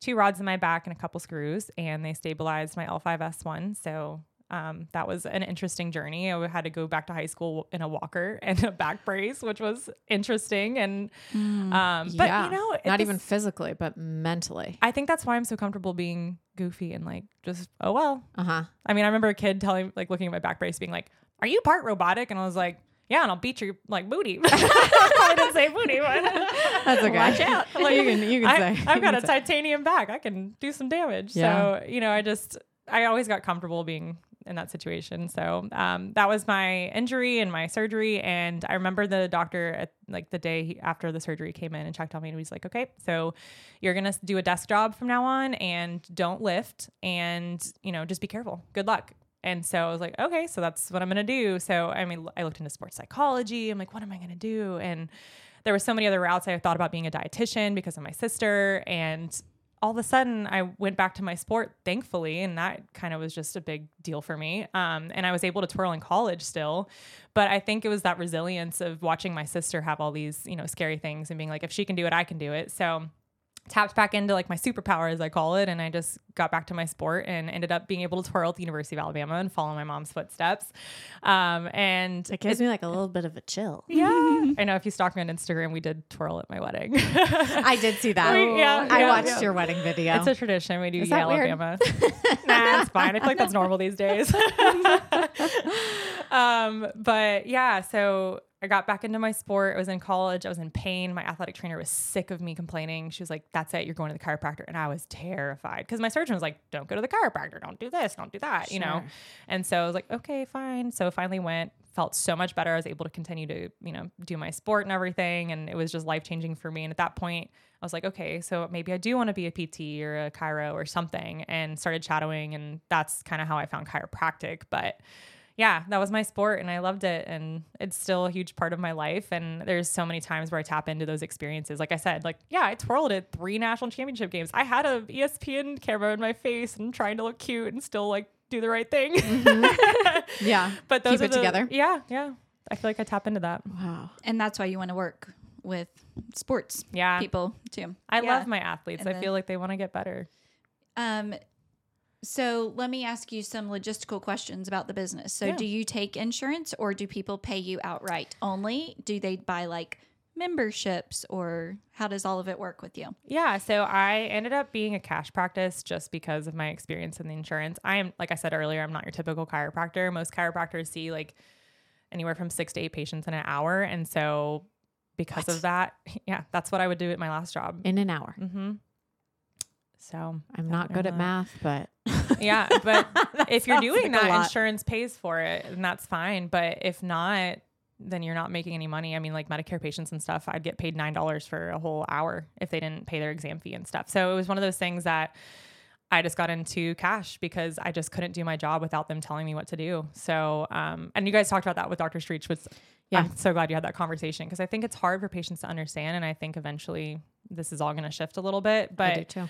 two rods in my back and a couple screws, and they stabilized my L5S1. So um, that was an interesting journey. I had to go back to high school in a walker and a back brace, which was interesting. And, um, but yeah. you know, not even physically, but mentally. I think that's why I'm so comfortable being goofy and like just, oh, well, Uh huh. I mean, I remember a kid telling, like, looking at my back brace, being like, "Are you part robotic?" And I was like, "Yeah, and I'll beat your like booty." I didn't say booty, but That's okay. Watch out. Like, you can, you can I, say. I've got a say. titanium back. I can do some damage. Yeah. So you know, I just I always got comfortable being in that situation. So um, that was my injury and my surgery. And I remember the doctor at like the day he- after the surgery came in and checked on me and he's like, okay, so you're going to do a desk job from now on and don't lift and, you know, just be careful. Good luck. And so I was like, okay, so that's what I'm going to do. So, I mean, I looked into sports psychology. I'm like, what am I going to do? And there were so many other routes. I thought about being a dietitian because of my sister. And all of a sudden I went back to my sport, thankfully, and that kind of was just a big deal for me. Um, and I was able to twirl in college still, but I think it was that resilience of watching my sister have all these, you know, scary things and being like, if she can do it, I can do it. So tapped back into like my superpower as I call it and I just got back to my sport and ended up being able to twirl at the University of Alabama and follow my mom's footsteps. Um, and It gives me like a little bit of a chill. yeah, I know if you stalk me on Instagram, we did twirl at my wedding. I did see that. We- yeah, I yeah, watched yeah. your wedding video. It's a tradition. We do Is that? Alabama. nah, it's fine. I feel like that's normal these days. um, but yeah, so I got back into my sport. I was in college. I was in pain. My athletic trainer was sick of me complaining. She was like, "That's it. You're going to the chiropractor." And I was terrified because my surgeon was like, "Don't go to the chiropractor. Don't do this. Don't do that." You know. And so I was like, "Okay, fine." So I finally went. Felt so much better. I was able to continue to, you know, do my sport and everything, and it was just life changing for me. And at that point, I was like, okay, so maybe I do want to be a PT or a chiro or something, and started shadowing, and that's kind of how I found chiropractic. But yeah, that was my sport, and I loved it, and it's still a huge part of my life. And there's so many times where I tap into those experiences. Like I said, like yeah, I twirled at three national championship games. I had a ESPN camera in my face and trying to look cute and still like do the right thing. yeah. but those Keep are it the- together. Yeah, yeah. I feel like I tap into that. Wow. And that's why you want to work with sports Yeah. people too. I Yeah. love my athletes. And I then- feel like they want to get better. Um, so let me ask you some logistical questions about the business. So, Yeah. do you take insurance, or do people pay you outright only? Do they buy like memberships, or how does all of it work with you? Yeah, so I ended up being a cash practice just because of my experience in the insurance. I am, like I said earlier, I'm not your typical chiropractor. Most chiropractors see like anywhere from six to eight patients in an hour. And so because What? of that, yeah, that's what I would do at my last job. In an hour. Mm-hmm. So I'm not good at math, but yeah, but if you're doing like that, insurance pays for it, and that's fine. But if not, then you're not making any money. I mean, like Medicare patients and stuff, I'd get paid nine dollars for a whole hour if they didn't pay their exam fee and stuff. So it was one of those things that I just got into cash because I just couldn't do my job without them telling me what to do. So, um, and you guys talked about that with Dr. Streech, which Yeah. I'm so glad you had that conversation because I think it's hard for patients to understand. And I think eventually this is all going to shift a little bit. But I do too.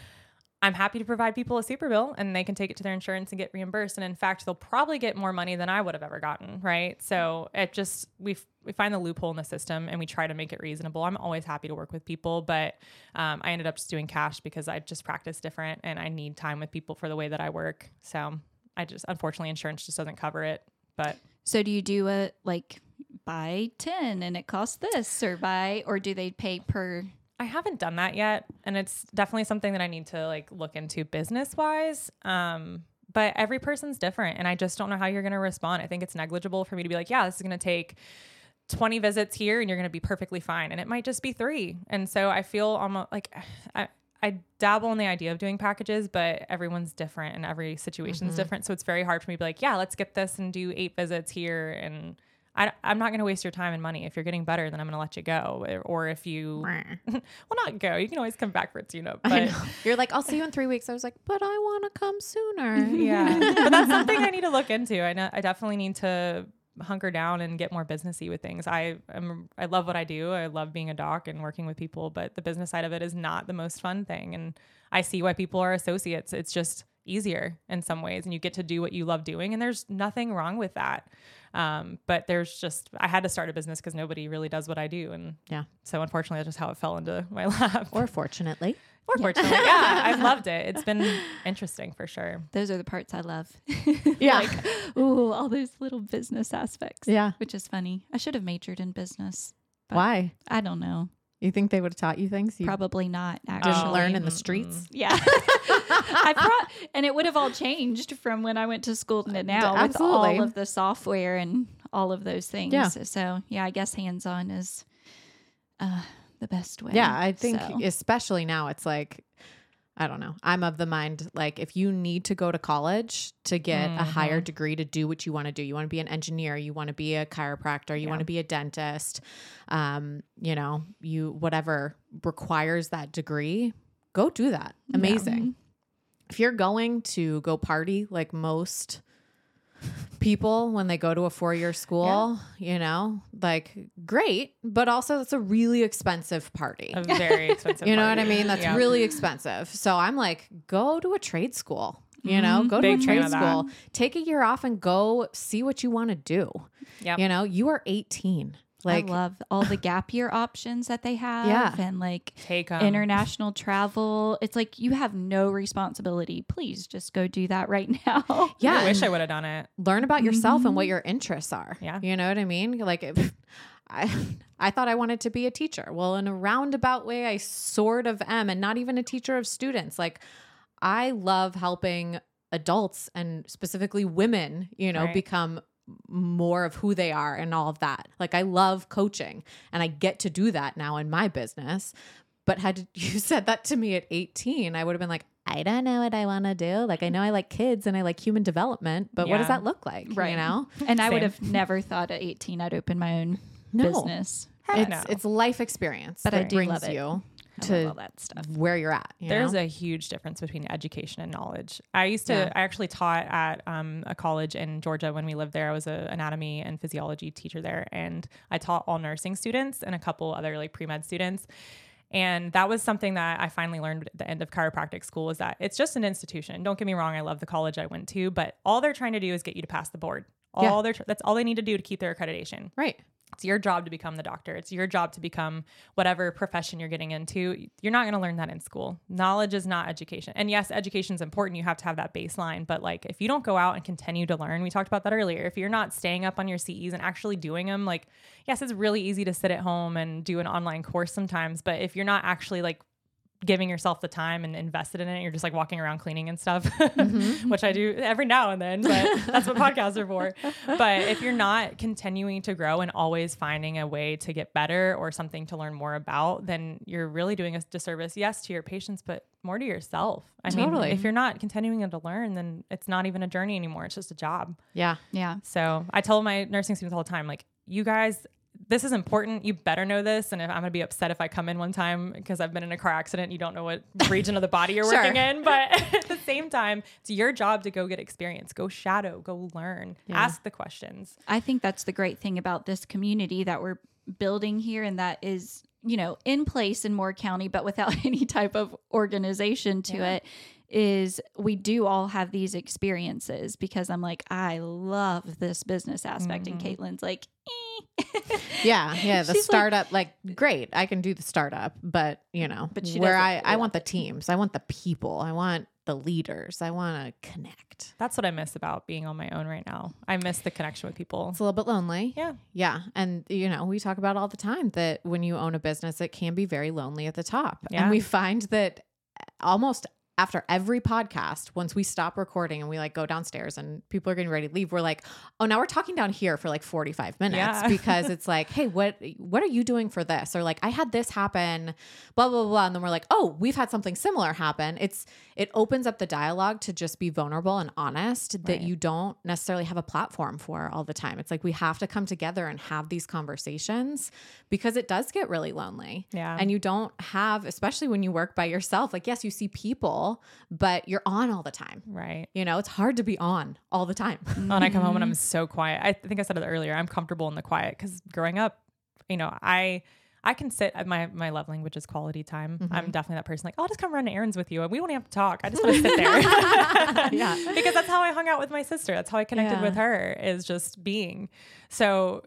I'm happy to provide people a super bill and they can take it to their insurance and get reimbursed. And in fact, they'll probably get more money than I would have ever gotten. Right. So it just, we, we find the loophole in the system and we try to make it reasonable. I'm always happy to work with people, but um, I ended up just doing cash because I just practice different and I need time with people for the way that I work. So I just, unfortunately, insurance just doesn't cover it. But So, do you do a like buy ten and it costs this, or buy, or do they pay per? I haven't done that yet, and it's definitely something that I need to like look into business wise. Um, but every person's different, and I just don't know how you're going to respond. I think it's negligible for me to be like, yeah, this is going to take 20 visits here, and you're going to be perfectly fine, and it might just be three. And so I feel almost like I. I dabble in the idea of doing packages, but everyone's different and every situation's different. So it's very hard for me to be like, yeah, let's get this and do eight visits here. And I, I'm not going to waste your time and money. If you're getting better, then I'm going to let you go. Or- Or if you well, not go. You can always come back for a tune up. But. You're like, I'll see you in three weeks. I was like, but I want to come sooner. yeah, but that's something I need to look into. I know I definitely need to hunker down and get more businessy with things. I am I love what I do. I love being a doc and working with people, but the business side of it is not the most fun thing. And I see why people are associates. It's just easier in some ways, and you get to do what you love doing, and there's nothing wrong with that. Um, but there's just I had to start a business because nobody really does what I do, and Yeah. so unfortunately that's just how it fell into my lap. Or fortunately. Or fortunately, yeah, I've loved it. It's been interesting for sure. Those are the parts I love. Yeah. like, ooh, all those little business aspects. Yeah. which is funny. I should have majored in business. But Why? I don't know. You think they would have taught you things you Probably not. didn't learn in the streets? Yeah. I pro- and it would have all changed from when I went to school to now with all of the software and all of those things. Yeah. So yeah, I guess hands on is uh, the best way. Yeah, I think So, especially now it's like I don't know. I'm of the mind like if you need to go to college to get a higher Mm-hmm. degree to do what you want to do, you want to be an engineer, you want to be a chiropractor, you want to be a dentist, um, you know, you whatever requires that degree, go do that. Amazing. If you're going to go party like most people when they go to a four-year school, you know, like great, but also it's a really expensive party. A very expensive. You know what I mean? That's Yeah. really expensive. So I'm like, go to a trade school. You know, mm-hmm. go to a trade school. Take a year off and go see what you want to do. Yep. You know, you are 18. Like, I love all the gap year options that they have Yeah. and like Take 'em. international travel. It's like you have no responsibility. Please just go do that right now. yeah, I wish I would have done it. learn about yourself and what mm-hmm. your interests are. Yeah. You know what I mean? Like, if, I, I thought I wanted to be a teacher. Well, in a roundabout way, I sort of am, and not even a teacher of students. Like, I love helping adults and specifically women, you know, Right. become more of who they are and all of that. Like, I love coaching, and I get to do that now in my business. But had you said that to me at 18, I would have been like, I don't know what I want to do. Like, I know I like kids and I like human development, but what does that look like? Right. You know? And I would have never thought at 18 I'd open my own No. business. It's no. it's life experience But I that do brings love it. you I to all that stuff. where you're at. you There's know? a huge difference between education and knowledge. I used to, Yeah. I actually taught at um, a college in Georgia when we lived there. I was an anatomy and physiology teacher there, and I taught all nursing students and a couple other like pre med students. And that was something that I finally learned at the end of chiropractic school is that it's just an institution. Don't get me wrong, I love the college I went to, but all they're trying to do is get you to pass the board. All Yeah. they're tr- that's all they need to do to keep their accreditation. right. It's your job to become the doctor. It's your job to become whatever profession you're getting into. You're not going to learn that in school. Knowledge is not education. And yes, education is important. You have to have that baseline. But like, if you don't go out and continue to learn, we talked about that earlier. If you're not staying up on your CEs and actually doing them, like, yes, it's really easy to sit at home and do an online course sometimes. But if you're not actually like giving yourself the time and invested in it, you're just like walking around cleaning and stuff, mm-hmm. which I do every now and then, but that's what podcasts are for. But if you're not continuing to grow and always finding a way to get better or something to learn more about, then you're really doing a disservice, yes, to your patients, but more to yourself. I Totally. mean, if you're not continuing to learn, then it's not even a journey anymore. It's just a job. Yeah. Yeah. So I tell my nursing students all the time, like, you guys, this is important. You better know this. And if I'm going to be upset if I come in one time because I've been in a car accident, you don't know what region of the body you're Sure. working in. But at the same time, it's your job to go get experience, go shadow, go learn, ask the questions. I think that's the great thing about this community that we're building here and that is, you know, in place in Moore County, but without any type of organization to it, is we do all have these experiences because I'm like, I love this business aspect. And Caitlin's like, eh. Yeah. Yeah. The She's startup, like, great. I can do the startup, but you know, But she where I, I want the teams, I want the people, I want the leaders, I want to connect. That's what I miss about being on my own right now. I miss the connection with people. It's a little bit lonely. Yeah. Yeah. And, you know, we talk about all the time that when you own a business, it can be very lonely at the top. Yeah. And we find that almost after every podcast, once we stop recording and we like go downstairs and people are getting ready to leave, we're like, oh, now we're talking down here for like 45 minutes Yeah. because it's like, hey, what what are you doing for this? Or like, I had this happen, blah, blah, blah. And then we're like, oh, we've had something similar happen. It's it opens up the dialogue to just be vulnerable and honest that Right. you don't necessarily have a platform for all the time. It's like we have to come together and have these conversations because it does get really lonely. Yeah. And you don't have, especially when you work by yourself, like, yes, you see people, but you're on all the time. Right. You know, it's hard to be on all the time. when I come home and I'm mm-hmm. so quiet. I think I said it earlier. I'm comfortable in the quiet because growing up, you know, I I can sit. At my my love language is quality time. Mm-hmm. I'm definitely that person. Like, I'll just come run errands with you, and we won't have to talk. I just want to sit there. Yeah. because that's how I hung out with my sister. That's how I connected Yeah. with her. Is just being. So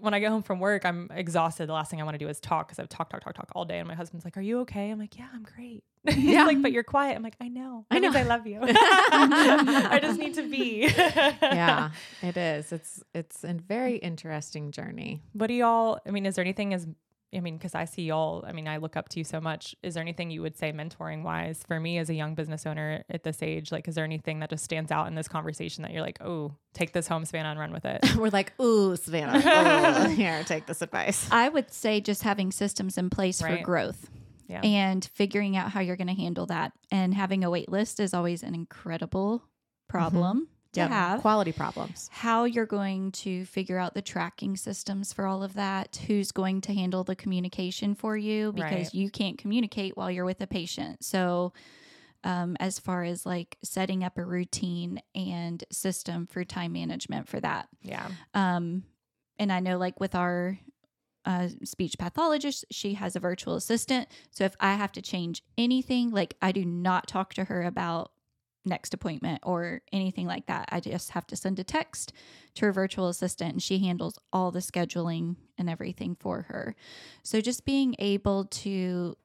when I get home from work, I'm exhausted. The last thing I want to do is talk because I've talked, talk, talk, talk all day. And my husband's like, "Are you okay?" I'm like, "Yeah, I'm great." He's Yeah. like, "But you're quiet." I'm like, "I know. I That means know. I love you. I just need to be." yeah, it is. It's it's a very interesting journey. What do y'all, I mean, is there anything as, I mean, because I see y'all, I mean, I look up to you so much. Is there anything you would say mentoring wise for me as a young business owner at this age? Like, is there anything that just stands out in this conversation that you're like, oh, take this home, Savannah, and run with it? We're like, ooh, Savannah, ooh, here, take this advice. I would say just having systems in place Right. for growth. Yeah. and figuring out how you're going to handle that. And having a wait list is always an incredible problem mm-hmm. To Yep. have. Quality problems. How you're going to figure out the tracking systems for all of that, who's going to handle the communication for you because Right. you can't communicate while you're with a patient. So, um, as far as like setting up a routine and system for time management for that. Yeah. Um, and I know, like with our uh, speech pathologist, she has a virtual assistant. So if I have to change anything, like I do not talk to her about next appointment or anything like that. I just have to send a text to her virtual assistant and she handles all the scheduling and everything for her. So just being able to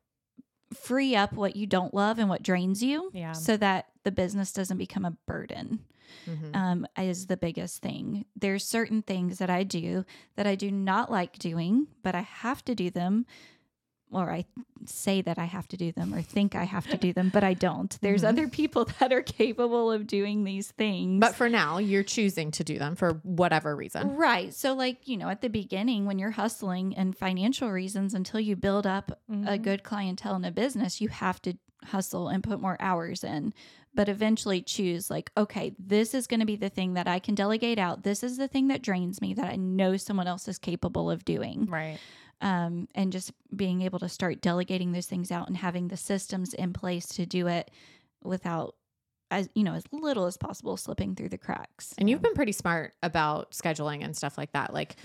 free up what you don't love and what drains you Yeah. so that the business doesn't become a burden Mhm. um, is the biggest thing. There's certain things that I do that I do not like doing, but I have to do them, or I say that I have to do them, or think I have to do them, but I don't. There's Mhm. other people that are capable of doing these things. But for now, you're choosing to do them for whatever reason. Right. So, like, you know, at the beginning, when you're hustling and financial reasons until you build up a Mhm. good clientele in a business, you have to hustle and put more hours in. But eventually choose, like, okay, this is going to be the thing that I can delegate out. This is the thing that drains me that I know someone else is capable of doing. Right. Um, and just being able to start delegating those things out and having the systems in place to do it without, as you know, as little as possible slipping through the cracks. And you've been pretty smart about scheduling and stuff like that. Like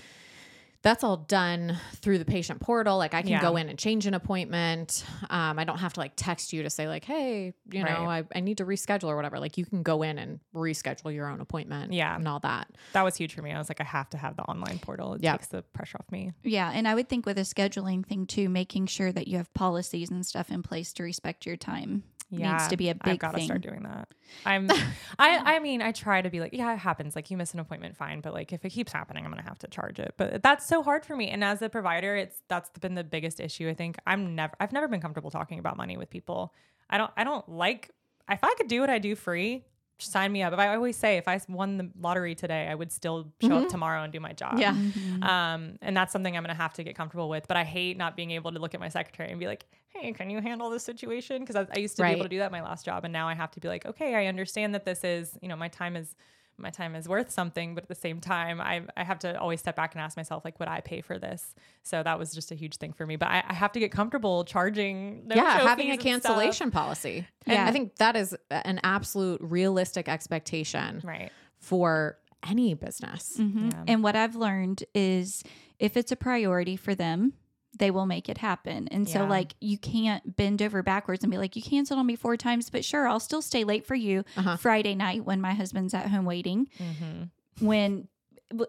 that's all done through the patient portal. Like I can Yeah. go in and change an appointment. Um, I don't have to like text you to say like, hey, you know, I, I need to reschedule or whatever. Like you can go in and reschedule your own appointment. Yeah. And all that. That was huge for me. I was like, I have to have the online portal. It Yeah. takes the pressure off me. Yeah, and I would think with a scheduling thing too, making sure that you have policies and stuff in place to respect your time Yeah. needs to be a I've got to thing. start doing that. I'm, I, I mean, I try to be like, yeah, it happens. Like you miss an appointment, fine. But like if it keeps happening, I'm gonna have to charge it. But that's so hard for me. And as a provider, it's that's been the biggest issue. I think I'm never, I've never been comfortable talking about money with people. I don't, I don't like. If I could do what I do free, sign me up. If I always say if I won the lottery today, I would still show up tomorrow and do my job. Yeah. Mm-hmm. Um, and that's something I'm gonna have to get comfortable with. But I hate not being able to look at my secretary and be like, "Hey, can you handle this situation?" Because I, I used to be able to do that in my last job, and now I have to be like, "Okay, I understand that this is, you know, my time is." My time is worth something, but at the same time, I, I have to always step back and ask myself, like, would I pay for this? So that was just a huge thing for me. But I, I have to get comfortable charging. no yeah. Having a fees and stuff. cancellation policy. And Yeah. I think that is an absolute realistic expectation right? for any business. Mhm. Yeah. And what I've learned is if it's a priority for them, they will make it happen. And so, like, you can't bend over backwards and be like, you canceled on me four times, but sure, I'll still stay late for you Uh-huh. Friday night when my husband's at home waiting. Mm-hmm. When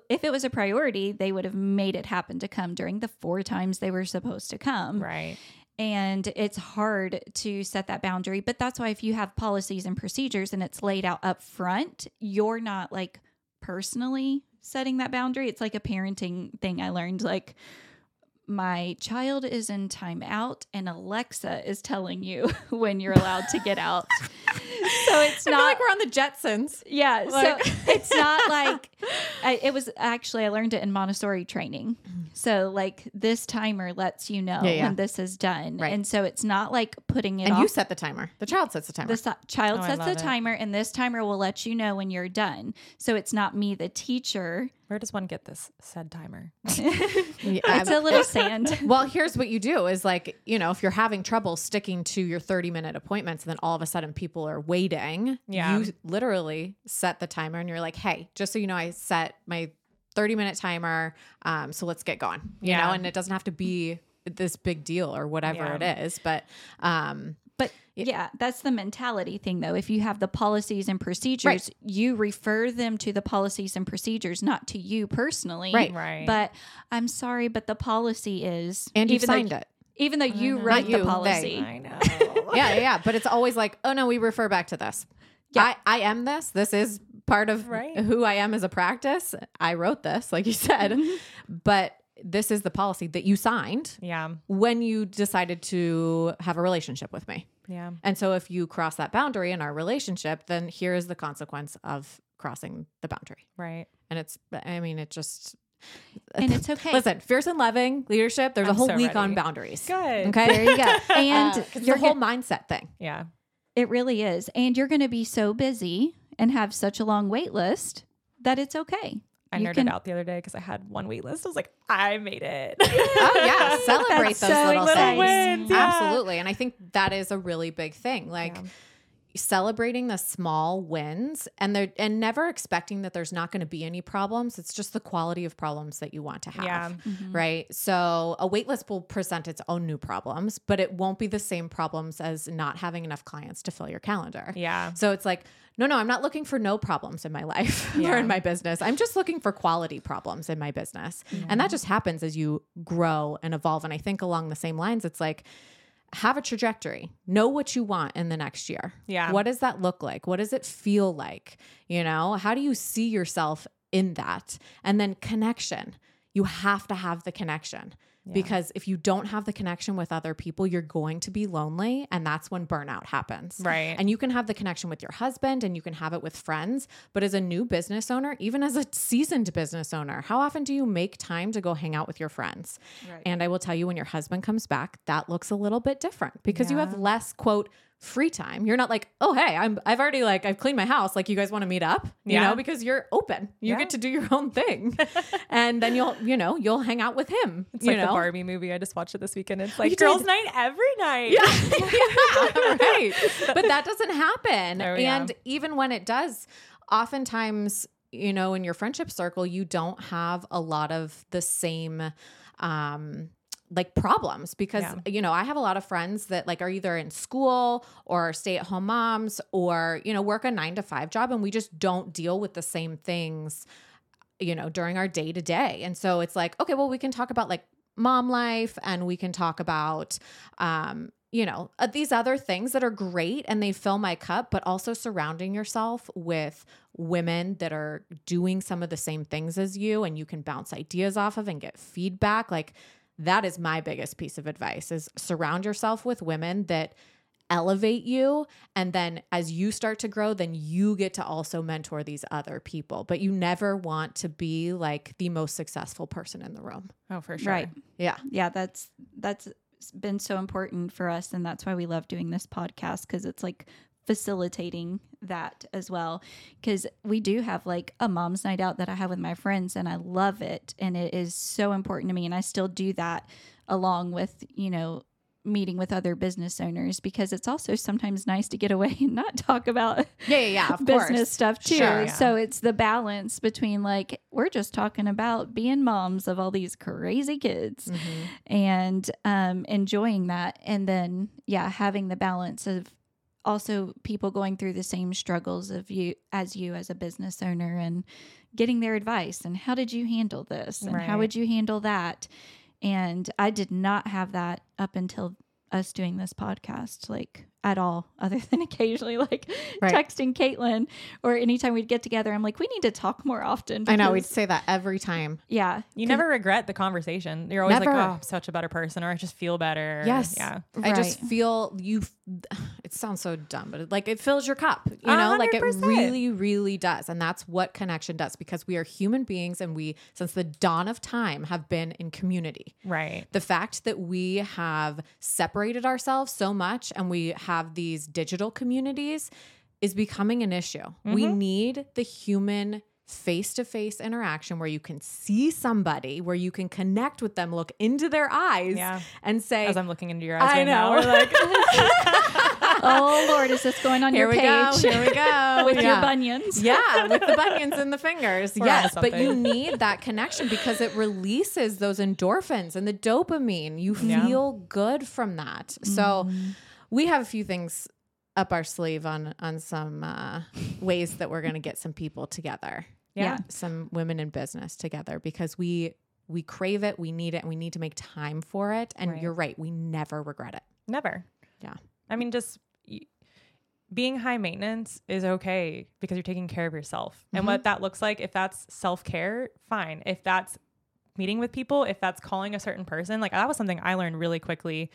if it was a priority, they would have made it happen to come during the four times they were supposed to come. Right. And it's hard to set that boundary. But that's why if you have policies and procedures and it's laid out up front, you're not like personally setting that boundary. It's like a parenting thing I learned. Like, my child is in timeout and Alexa is telling you when you're allowed to get out. so it's I feel not like we're on the Jetsons. yeah, Like- so it's not like I, it was actually I learned it in Montessori training. Mm-hmm. So like this timer lets you know Yeah, yeah. when this is done, Right. and so it's not like putting it And off. you set the timer. The child sets the timer. the si- child Oh, sets the it. timer, and this timer will let you know when you're done. So it's not me, the teacher. Where does one get this said timer? Yeah, It's a little sand. Well, here's what you do is like, you know, if you're having trouble sticking to your 30 minute appointments and then all of a sudden people are waiting, Yeah. you literally set the timer and you're like, hey, just so you know, I set my 30 minute timer. Um, so let's get going, you Yeah. know, and it doesn't have to be this big deal or whatever Yeah. it is. But, um, But yeah, that's the mentality thing though. If you have the policies and procedures, you refer them to the policies and procedures, not to you personally. Right. Right. But I'm sorry, but the policy is and you even though- signed it. Even though you know. write you, the they. policy. I know. yeah, yeah, yeah. But it's always like, oh no, we refer back to this. Yeah. I, I am this. This is part of Right. who I am as a practice. I wrote this, like you said, mm-hmm. but this is the policy that you signed yeah. when you decided to have a relationship with me. Yeah. And so if you cross that boundary in our relationship, then here is the consequence of crossing the boundary. Right. And it's, I mean, it just, and it's okay. Listen, fierce and loving leadership. There's a I'm whole so week on boundaries. Good. Okay. there you go. And Uh, 'cause it's whole go- mindset thing. Yeah. it really is. And you're going to be so busy and have such a long wait list that it's okay. I You nerded can- out the other day because I had one wait list. I was like, I made it. Oh yeah, celebrate those so little, things. Wins, yeah. Absolutely, and I think that is a really big thing. Like Yeah. Celebrating the small wins, and they're and never expecting that there's not going to be any problems. It's just the quality of problems that you want to have. Yeah. Mm-hmm. Right. So a waitlist will present its own new problems, but it won't be the same problems as not having enough clients to fill your calendar. Yeah. So it's like, no, no, I'm not looking for no problems in my life or Yeah. in my business. I'm just looking for quality problems in my business. And that just happens as you grow and evolve. And I think along the same lines, it's like, have a trajectory. Know what you want in the next year. Yeah. What does that look like? What does it feel like? You know, how do you see yourself in that? And then connection. You have to have the connection. Because if you don't have the connection with other people, you're going to be lonely. And that's when burnout happens. Right. And you can have the connection with your husband and you can have it with friends. But as a new business owner, even as a seasoned business owner, how often do you make time to go hang out with your friends? Right. And I will tell you, when your husband comes back, that looks a little bit different because you have less, quote, free time. You're not like, oh hey, I'm I've already like I've cleaned my house. Like you guys want to meet up, you Yeah. know, because you're open. You Yeah. get to do your own thing, and then you'll you know you'll hang out with him. It's you like know? the Barbie movie. I just watched it this weekend. It's you like girls' did? night every night. Yeah, yeah, right. But that doesn't happen. Oh. And even when it does, oftentimes, you know, in your friendship circle, you don't have a lot of the same um like problems because Yeah. you know I have a lot of friends that like are either in school or stay at home moms or you know work a 9 to 5 job and we just don't deal with the same things you know during our day to day and so it's like okay well we can talk about like mom life and we can talk about um you know uh, these other things that are great and they fill my cup but also surrounding yourself with women that are doing some of the same things as you and you can bounce ideas off of and get feedback like that is my biggest piece of advice is surround yourself with women that elevate you. And then as you start to grow then you get to also mentor these other people. But you never want to be like the most successful person in the room. Oh, for sure. Right. yeah. Yeah, that's that's been so important for us. And that's why we love doing this podcast cuz it's like facilitating that as well cuz we do have like a mom's night out that I have with my friends and I love it and it is so important to me and I still do that along with, you know, meeting with other business owners because it's also sometimes nice to get away and not talk about yeah yeah, yeah of business course stuff too. Sure, yeah. So it's the balance between like we're just talking about being moms of all these crazy kids Mhm. and um enjoying that and then yeah, having the balance of also people going through the same struggles of you as you as a business owner and getting their advice and how did you handle this and how would you handle that? And i did not have that up until us doing this podcast like at all other than occasionally like Right. texting caitlin or anytime we'd get together i'm like we need to talk more often i know we'd say that every time yeah You never regret the conversation. You're always Never. like, oh, I'm such a better person, or I just feel better. Yes. Yeah. I just feel you. It sounds so dumb, but it, like it fills your cup. You know, like it really, really does, and that's what connection does because we are human beings, and we, since the dawn of time, have been in community. Right. The fact that we have separated ourselves so much, and we have these digital communities, is becoming an issue. We Mm-hmm. need the human face to face interaction where you can see somebody, where you can connect with them, look into their eyes, Yeah. and say, As I'm looking into your eyes I right know. now. We're like, oh lord is this going on here your page go. Here we go. with your bunions Yeah, with the bunions and the fingers. We're yes, but you need that connection because it releases those endorphins and the dopamine. You Yeah. feel good from that. So we have a few things up our sleeve on on some uh, ways that we're going to get some people together. Yeah. some women in business together because we we crave it, we need it, and we need to make time for it. And Right. you're right, we never regret it. Never. Yeah. I mean, just y- being high maintenance is okay because you're taking care of yourself. And Mm-hmm. what that looks like, if that's self care, fine. If that's meeting with people, if that's calling a certain person, like that was something I learned really quickly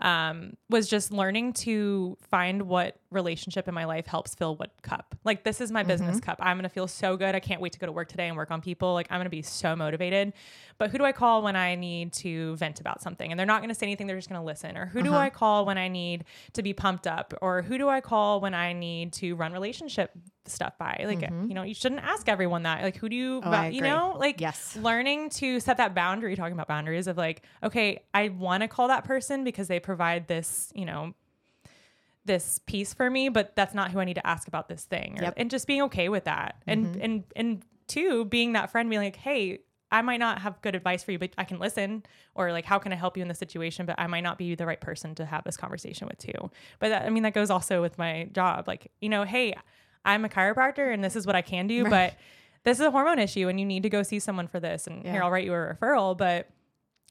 um, was just learning to find what relationship in my life helps fill what cup. Like this is my business Mm-hmm. cup. I'm gonna feel so good. I can't wait to go to work today and work on people. Like I'm gonna be so motivated. But who do I call when I need to vent about something? And they're not gonna say anything. They're just gonna listen. Or who do Uh-huh. I call when I need to be pumped up? Or who do I call when I need to run relationship stuff by? Like you know, you shouldn't ask everyone that. Like who do you? Mm-hmm. Oh, you know, like Yes. learning to set that boundary. Talking about boundaries of like, okay, I want to call that person because they provide this, you know, this piece for me, but that's not who I need to ask about this thing. Or- Yep. And just being okay with that. And and and two, being that friend, being like, hey, I might not have good advice for you, but I can listen. Or like, how can I help you in this situation? But I might not be the right person to have this conversation with too. But that, I mean, that goes also with my job. Like, you know, hey, I'm a chiropractor and this is what I can do, Right. but this is a hormone issue and you need to go see someone for this. And Yeah. here, I'll write you a referral. But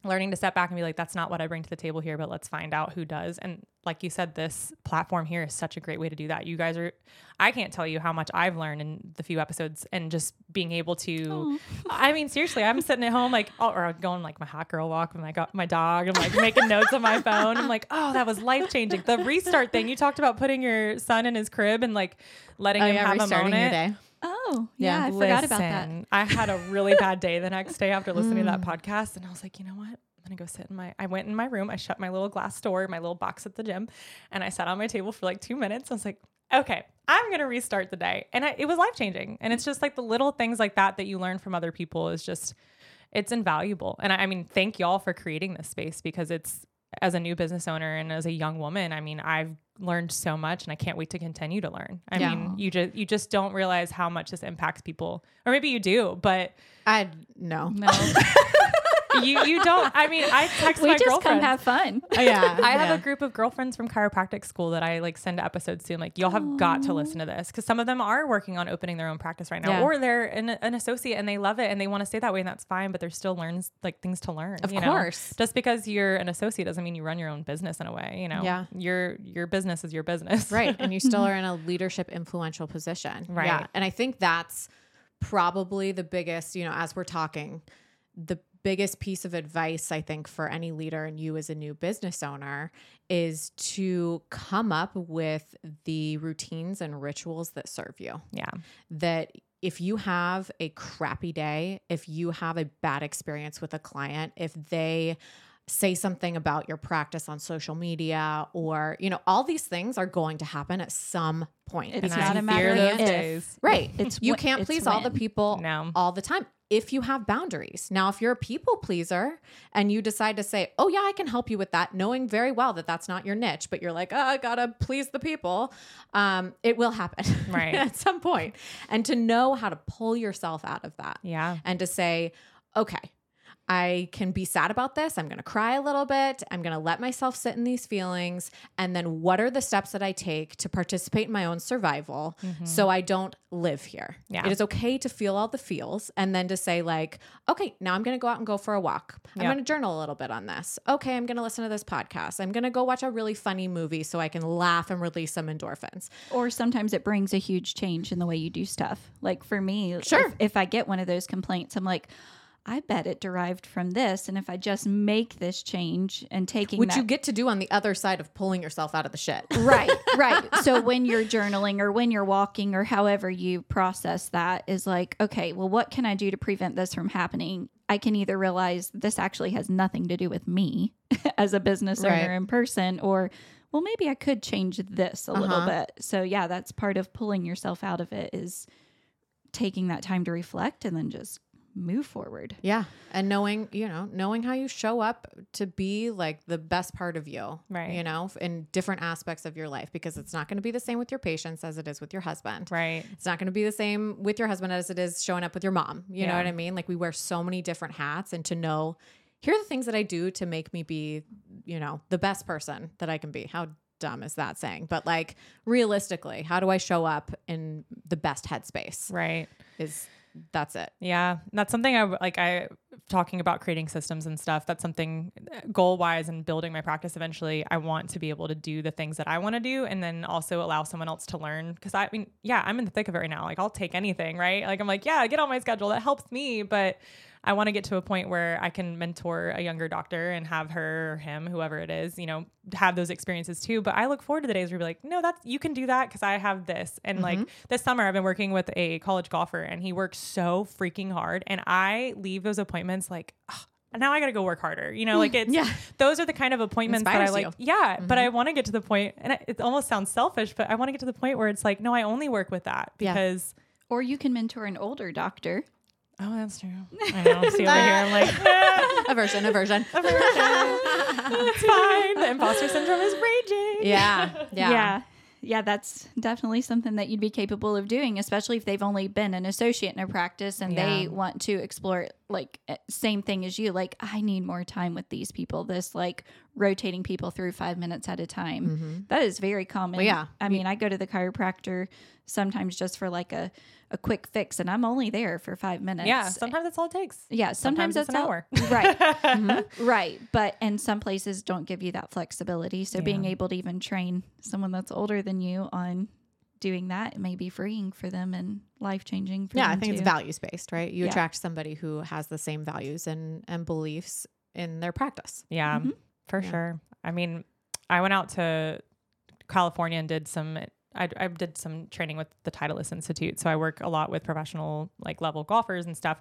learning to step back and be like, that's not what I bring to the table here, but let's find out who does. And like you said, this platform here is such a great way to do that. You guys are, I can't tell you how much I've learned in the few episodes and just being able to, I mean, seriously, I'm sitting at home like, oh, or going like my hot girl walk with my, go- my dog. I'm like making notes on my phone. I'm like, oh, that was life changing. The restart thing, you talked about putting your son in his crib and like letting Oh him yeah, have a moment. your day. Oh, yeah, Yeah. I forgot about that. I had a really bad day the next day after listening to that Mm. podcast, and I was like, you know what? I'm gonna go sit in my. I went in my room. I shut my little glass door, my little box at the gym, and I sat on my table for like two minutes. I was like, okay, I'm gonna restart the day, and I, it was life changing. And it's just like the little things like that that you learn from other people is just, it's invaluable. And I, I mean, thank y'all for creating this space because it's as a new business owner and as a young woman, I mean, I've learned so much and I can't wait to continue to learn. I Yeah. mean, you just you just don't realize how much this impacts people. Or maybe you do, but I no. No, you you don't I mean, I text we my just girlfriend. come have fun. Oh, yeah. I have yeah. a group of girlfriends from chiropractic school that I like send episodes to. I'm like, y'all have got to listen to this because some of them are working on opening their own practice right now, Yeah. or they're an, an associate and they love it and they want to stay that way, and that's fine. But there's still learns like things to learn. Of you know? course. just because you're an associate doesn't mean you run your own business in a way. You know, Yeah. your your business is your business, right and you still are in a leadership influential position Right. yeah and i think that's probably the biggest you know as we're talking the biggest piece of advice i think for any leader and you as a new business owner is to come up with the routines and rituals that serve you. Yeah, that if you have a crappy day, if you have a bad experience with a client, if they say something about your practice on social media or, you know, all these things are going to happen at some point. It's not I a matter of days. Right. It's you can't please all the people No. all the time if you have boundaries. Now, if you're a people pleaser and you decide to say, "Oh yeah, I can help you with that," knowing very well that that's not your niche, but you're like, "Oh, I got to please the people." Um, it will happen. Right. at some point. And to know how to pull yourself out of that yeah, and to say, "Okay, I can be sad about this. I'm going to cry a little bit. I'm going to let myself sit in these feelings. And then what are the steps that I take to participate in my own survival so I don't live here? Mm-hmm. Yeah. It is okay to feel all the feels and then to say, like, okay, now I'm going to go out and go for a walk. I'm Yeah. going to journal a little bit on this. Okay, I'm going to listen to this podcast. I'm going to go watch a really funny movie so I can laugh and release some endorphins. Or sometimes it brings a huge change in the way you do stuff. Like for me, Sure. if, if I get one of those complaints, I'm like, I bet it derived from this. And if I just make this change and taking Which that you get to do on the other side of pulling yourself out of the shit. right right so when you're journaling or when you're walking or however you process that is like okay well what can i do to prevent this from happening i can either realize this actually has nothing to do with me as a business owner Right. in person or well maybe i could change this a little Uh-huh. bit so yeah that's part of pulling yourself out of it is taking that time to reflect and then just move forward Yeah. And knowing, you know, knowing how you show up to be like the best part of you, Right. You know, in different aspects of your life, because it's not going to be the same with your patients as it is with your husband. right. It's not going to be the same with your husband as it is showing up with your mom. You know what I mean? Like we wear so many different hats and to know here are the things that I do to make me be, you know, the best person that I can be. How dumb is that saying? But like realistically, how do I show up in the best headspace? Right. Is that's it. Yeah, that's something I like. I talking about creating systems and stuff. That's something uh, goal wise and building my practice. Eventually, I want to be able to do the things that I want to do, and then also allow someone else to learn. Because I mean, yeah, I'm in the thick of it right now. Like I'll take anything, right? Like I'm like, yeah, get on my schedule. That helps me, but I want to get to a point where I can mentor a younger doctor and have her or him, whoever it is, you know, have those experiences too. But I look forward to the days where you're like, no, that's you can do that because I have this. And like mm-hmm. this summer, I've been working with a college golfer, and he works so freaking hard, and I leave those appointments like. "Ugh, now I got to go work harder. You know, like mm, it's Yeah. those are the kind of appointments that I like. you. Yeah, but I mm-hmm. want to get to the point, and it, it almost sounds selfish, but I want to get to the point where it's like, no, I only work with that Yeah. because. Or you can mentor an older doctor. Oh, that's true. I know. See over here, I'm like, aversion, aversion. Aversion. it's fine. The imposter syndrome is raging. Yeah, yeah. yeah. Yeah, that's definitely something that you'd be capable of doing, especially if they've only been an associate in a practice and they want to explore like eh, same thing as you. Like, I need more time with these people. This like rotating people through five minutes at a time. That is very common. Well, yeah. I mean, I go to the chiropractor sometimes just for like a, a quick fix, and I'm only there for five minutes. Yeah, sometimes that's all it takes. Yeah, sometimes, Sometimes it's that's an all- hour. Right. Mm-hmm. Right. But and some places don't give you that flexibility. So being able to even train someone that's older than you on doing that may be freeing for them and life changing for Yeah, them. I think it's too. values based, right? You Yeah. attract somebody who has the same values and and beliefs in their practice. Yeah, Mhm. For Yeah. sure. I mean, I went out to California and did some. I, I did some training with the Titleist Institute, so I work a lot with professional like level golfers and stuff,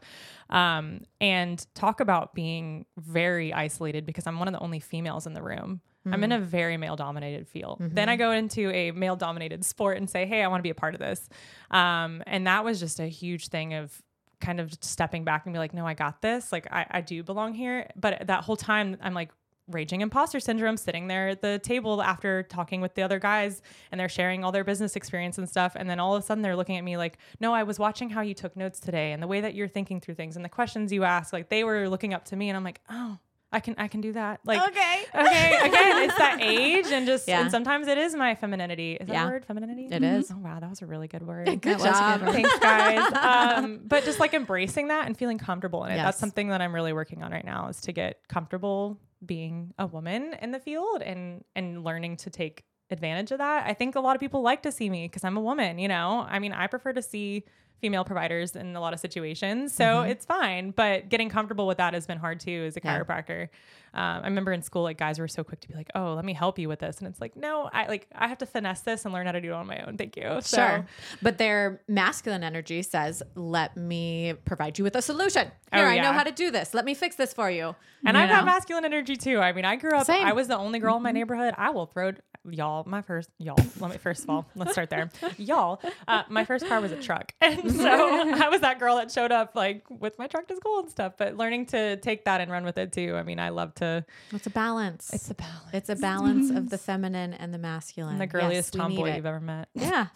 um, and talk about being very isolated because I'm one of the only females in the room. I'm in a very male dominated field. Then I go into a male dominated sport and say, Hey, I want to be a part of this. Um, and that was just a huge thing of kind of stepping back and be like, no, I got this. Like I, I do belong here. But that whole time I'm like raging imposter syndrome, sitting there at the table after talking with the other guys and they're sharing all their business experience and stuff. And then all of a sudden they're looking at me like, no, I was watching how you took notes today and the way that you're thinking through things and the questions you ask, like they were looking up to me and I'm like, oh, I can, I can do that. Like, Okay. okay, again, it's that age and just Yeah. and sometimes it is my femininity. Is that Yeah. a word? Femininity? It is. Oh wow, that was a really good word. Good That was a good job. Thanks, guys. Um, but just like embracing that and feeling comfortable in it. Yes. That's something that I'm really working on right now is to get comfortable being a woman in the field and and learning to take advantage of that. I think a lot of people like to see me because I'm a woman, you know. I mean, I prefer to see female providers in a lot of situations. So mm-hmm. it's fine, but getting comfortable with that has been hard too as a Yeah. chiropractor. Um, I remember in school, like guys were so quick to be like, "Oh, let me help you with this," and it's like, "No, I like I have to finesse this and learn how to do it on my own." Thank you. So, Sure. But their masculine energy says, let me provide you with a solution. Here, Oh, I know how to do this. Let me fix this for you. And You I've got masculine energy too. I mean, I grew up, Same. I was the only girl in my neighborhood. I will throw y'all, my first, y'all, let me, first of all, let's start there. Y'all, uh, my first car was a truck. And so I was that girl that showed up like with my truck to school and stuff, but learning to take that and run with it too. I mean, I love to, It's a balance. it's a balance. It's a balance of the feminine and the masculine. I'm the girliest Yes, tomboy you've ever met. Yeah.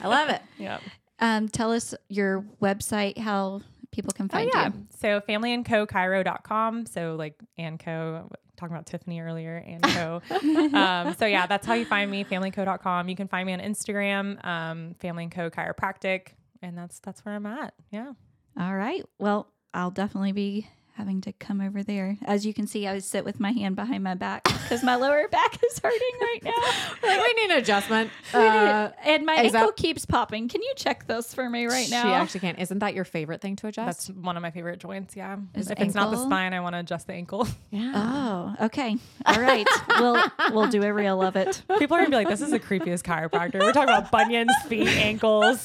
I love it. Yeah. Um, tell us your website, how people can find oh, yeah. you. So familyandcochiro.com. So like and co talking about Tiffany earlier and co. um, so yeah, that's how you find me, familyco.com. You can find me on Instagram, um, family and co chiropractic. And that's that's where I'm at. Yeah. All right. Well, I'll definitely be having to come over there. As you can see, I sit with my hand behind my back because my lower back is hurting right now. Like, we need an adjustment. We need it. Uh, and my ankle that- keeps popping. Can you check this for me right now? She actually can't. Isn't that your favorite thing to adjust? That's one of my favorite joints. Yeah. Is if it's not the spine, I want to adjust the ankle. yeah. Oh, okay. All right. we'll we'll do a reel of it. People are gonna be like, "This is the creepiest chiropractor." We're talking about bunions, feet, ankles,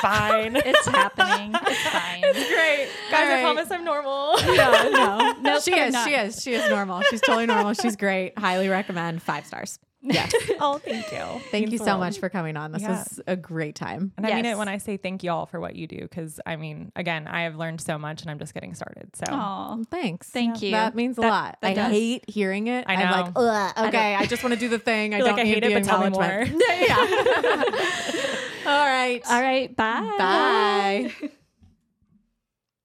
Fine. It's happening. It's fine. It's great, guys. All right. I promise I'm normal. No, no, Nope, she is. not. She is. She is normal. She's totally normal. She's great. Highly recommend. Five stars. Yes. oh, thank you. Thank Means you so much for coming on. This Yeah. was a great time. And I mean it when I say thank you all for what you do, because I mean, again, I have learned so much and I'm just getting started. So Aw. Thanks. Thank you. That means a That- lot. that I does. hate hearing it. I I'm like, know. Ugh, okay, I, just want to do the thing. I don't like, I need hate the it, but tell me acknowledgement. yeah. All right. All right. Bye. Bye.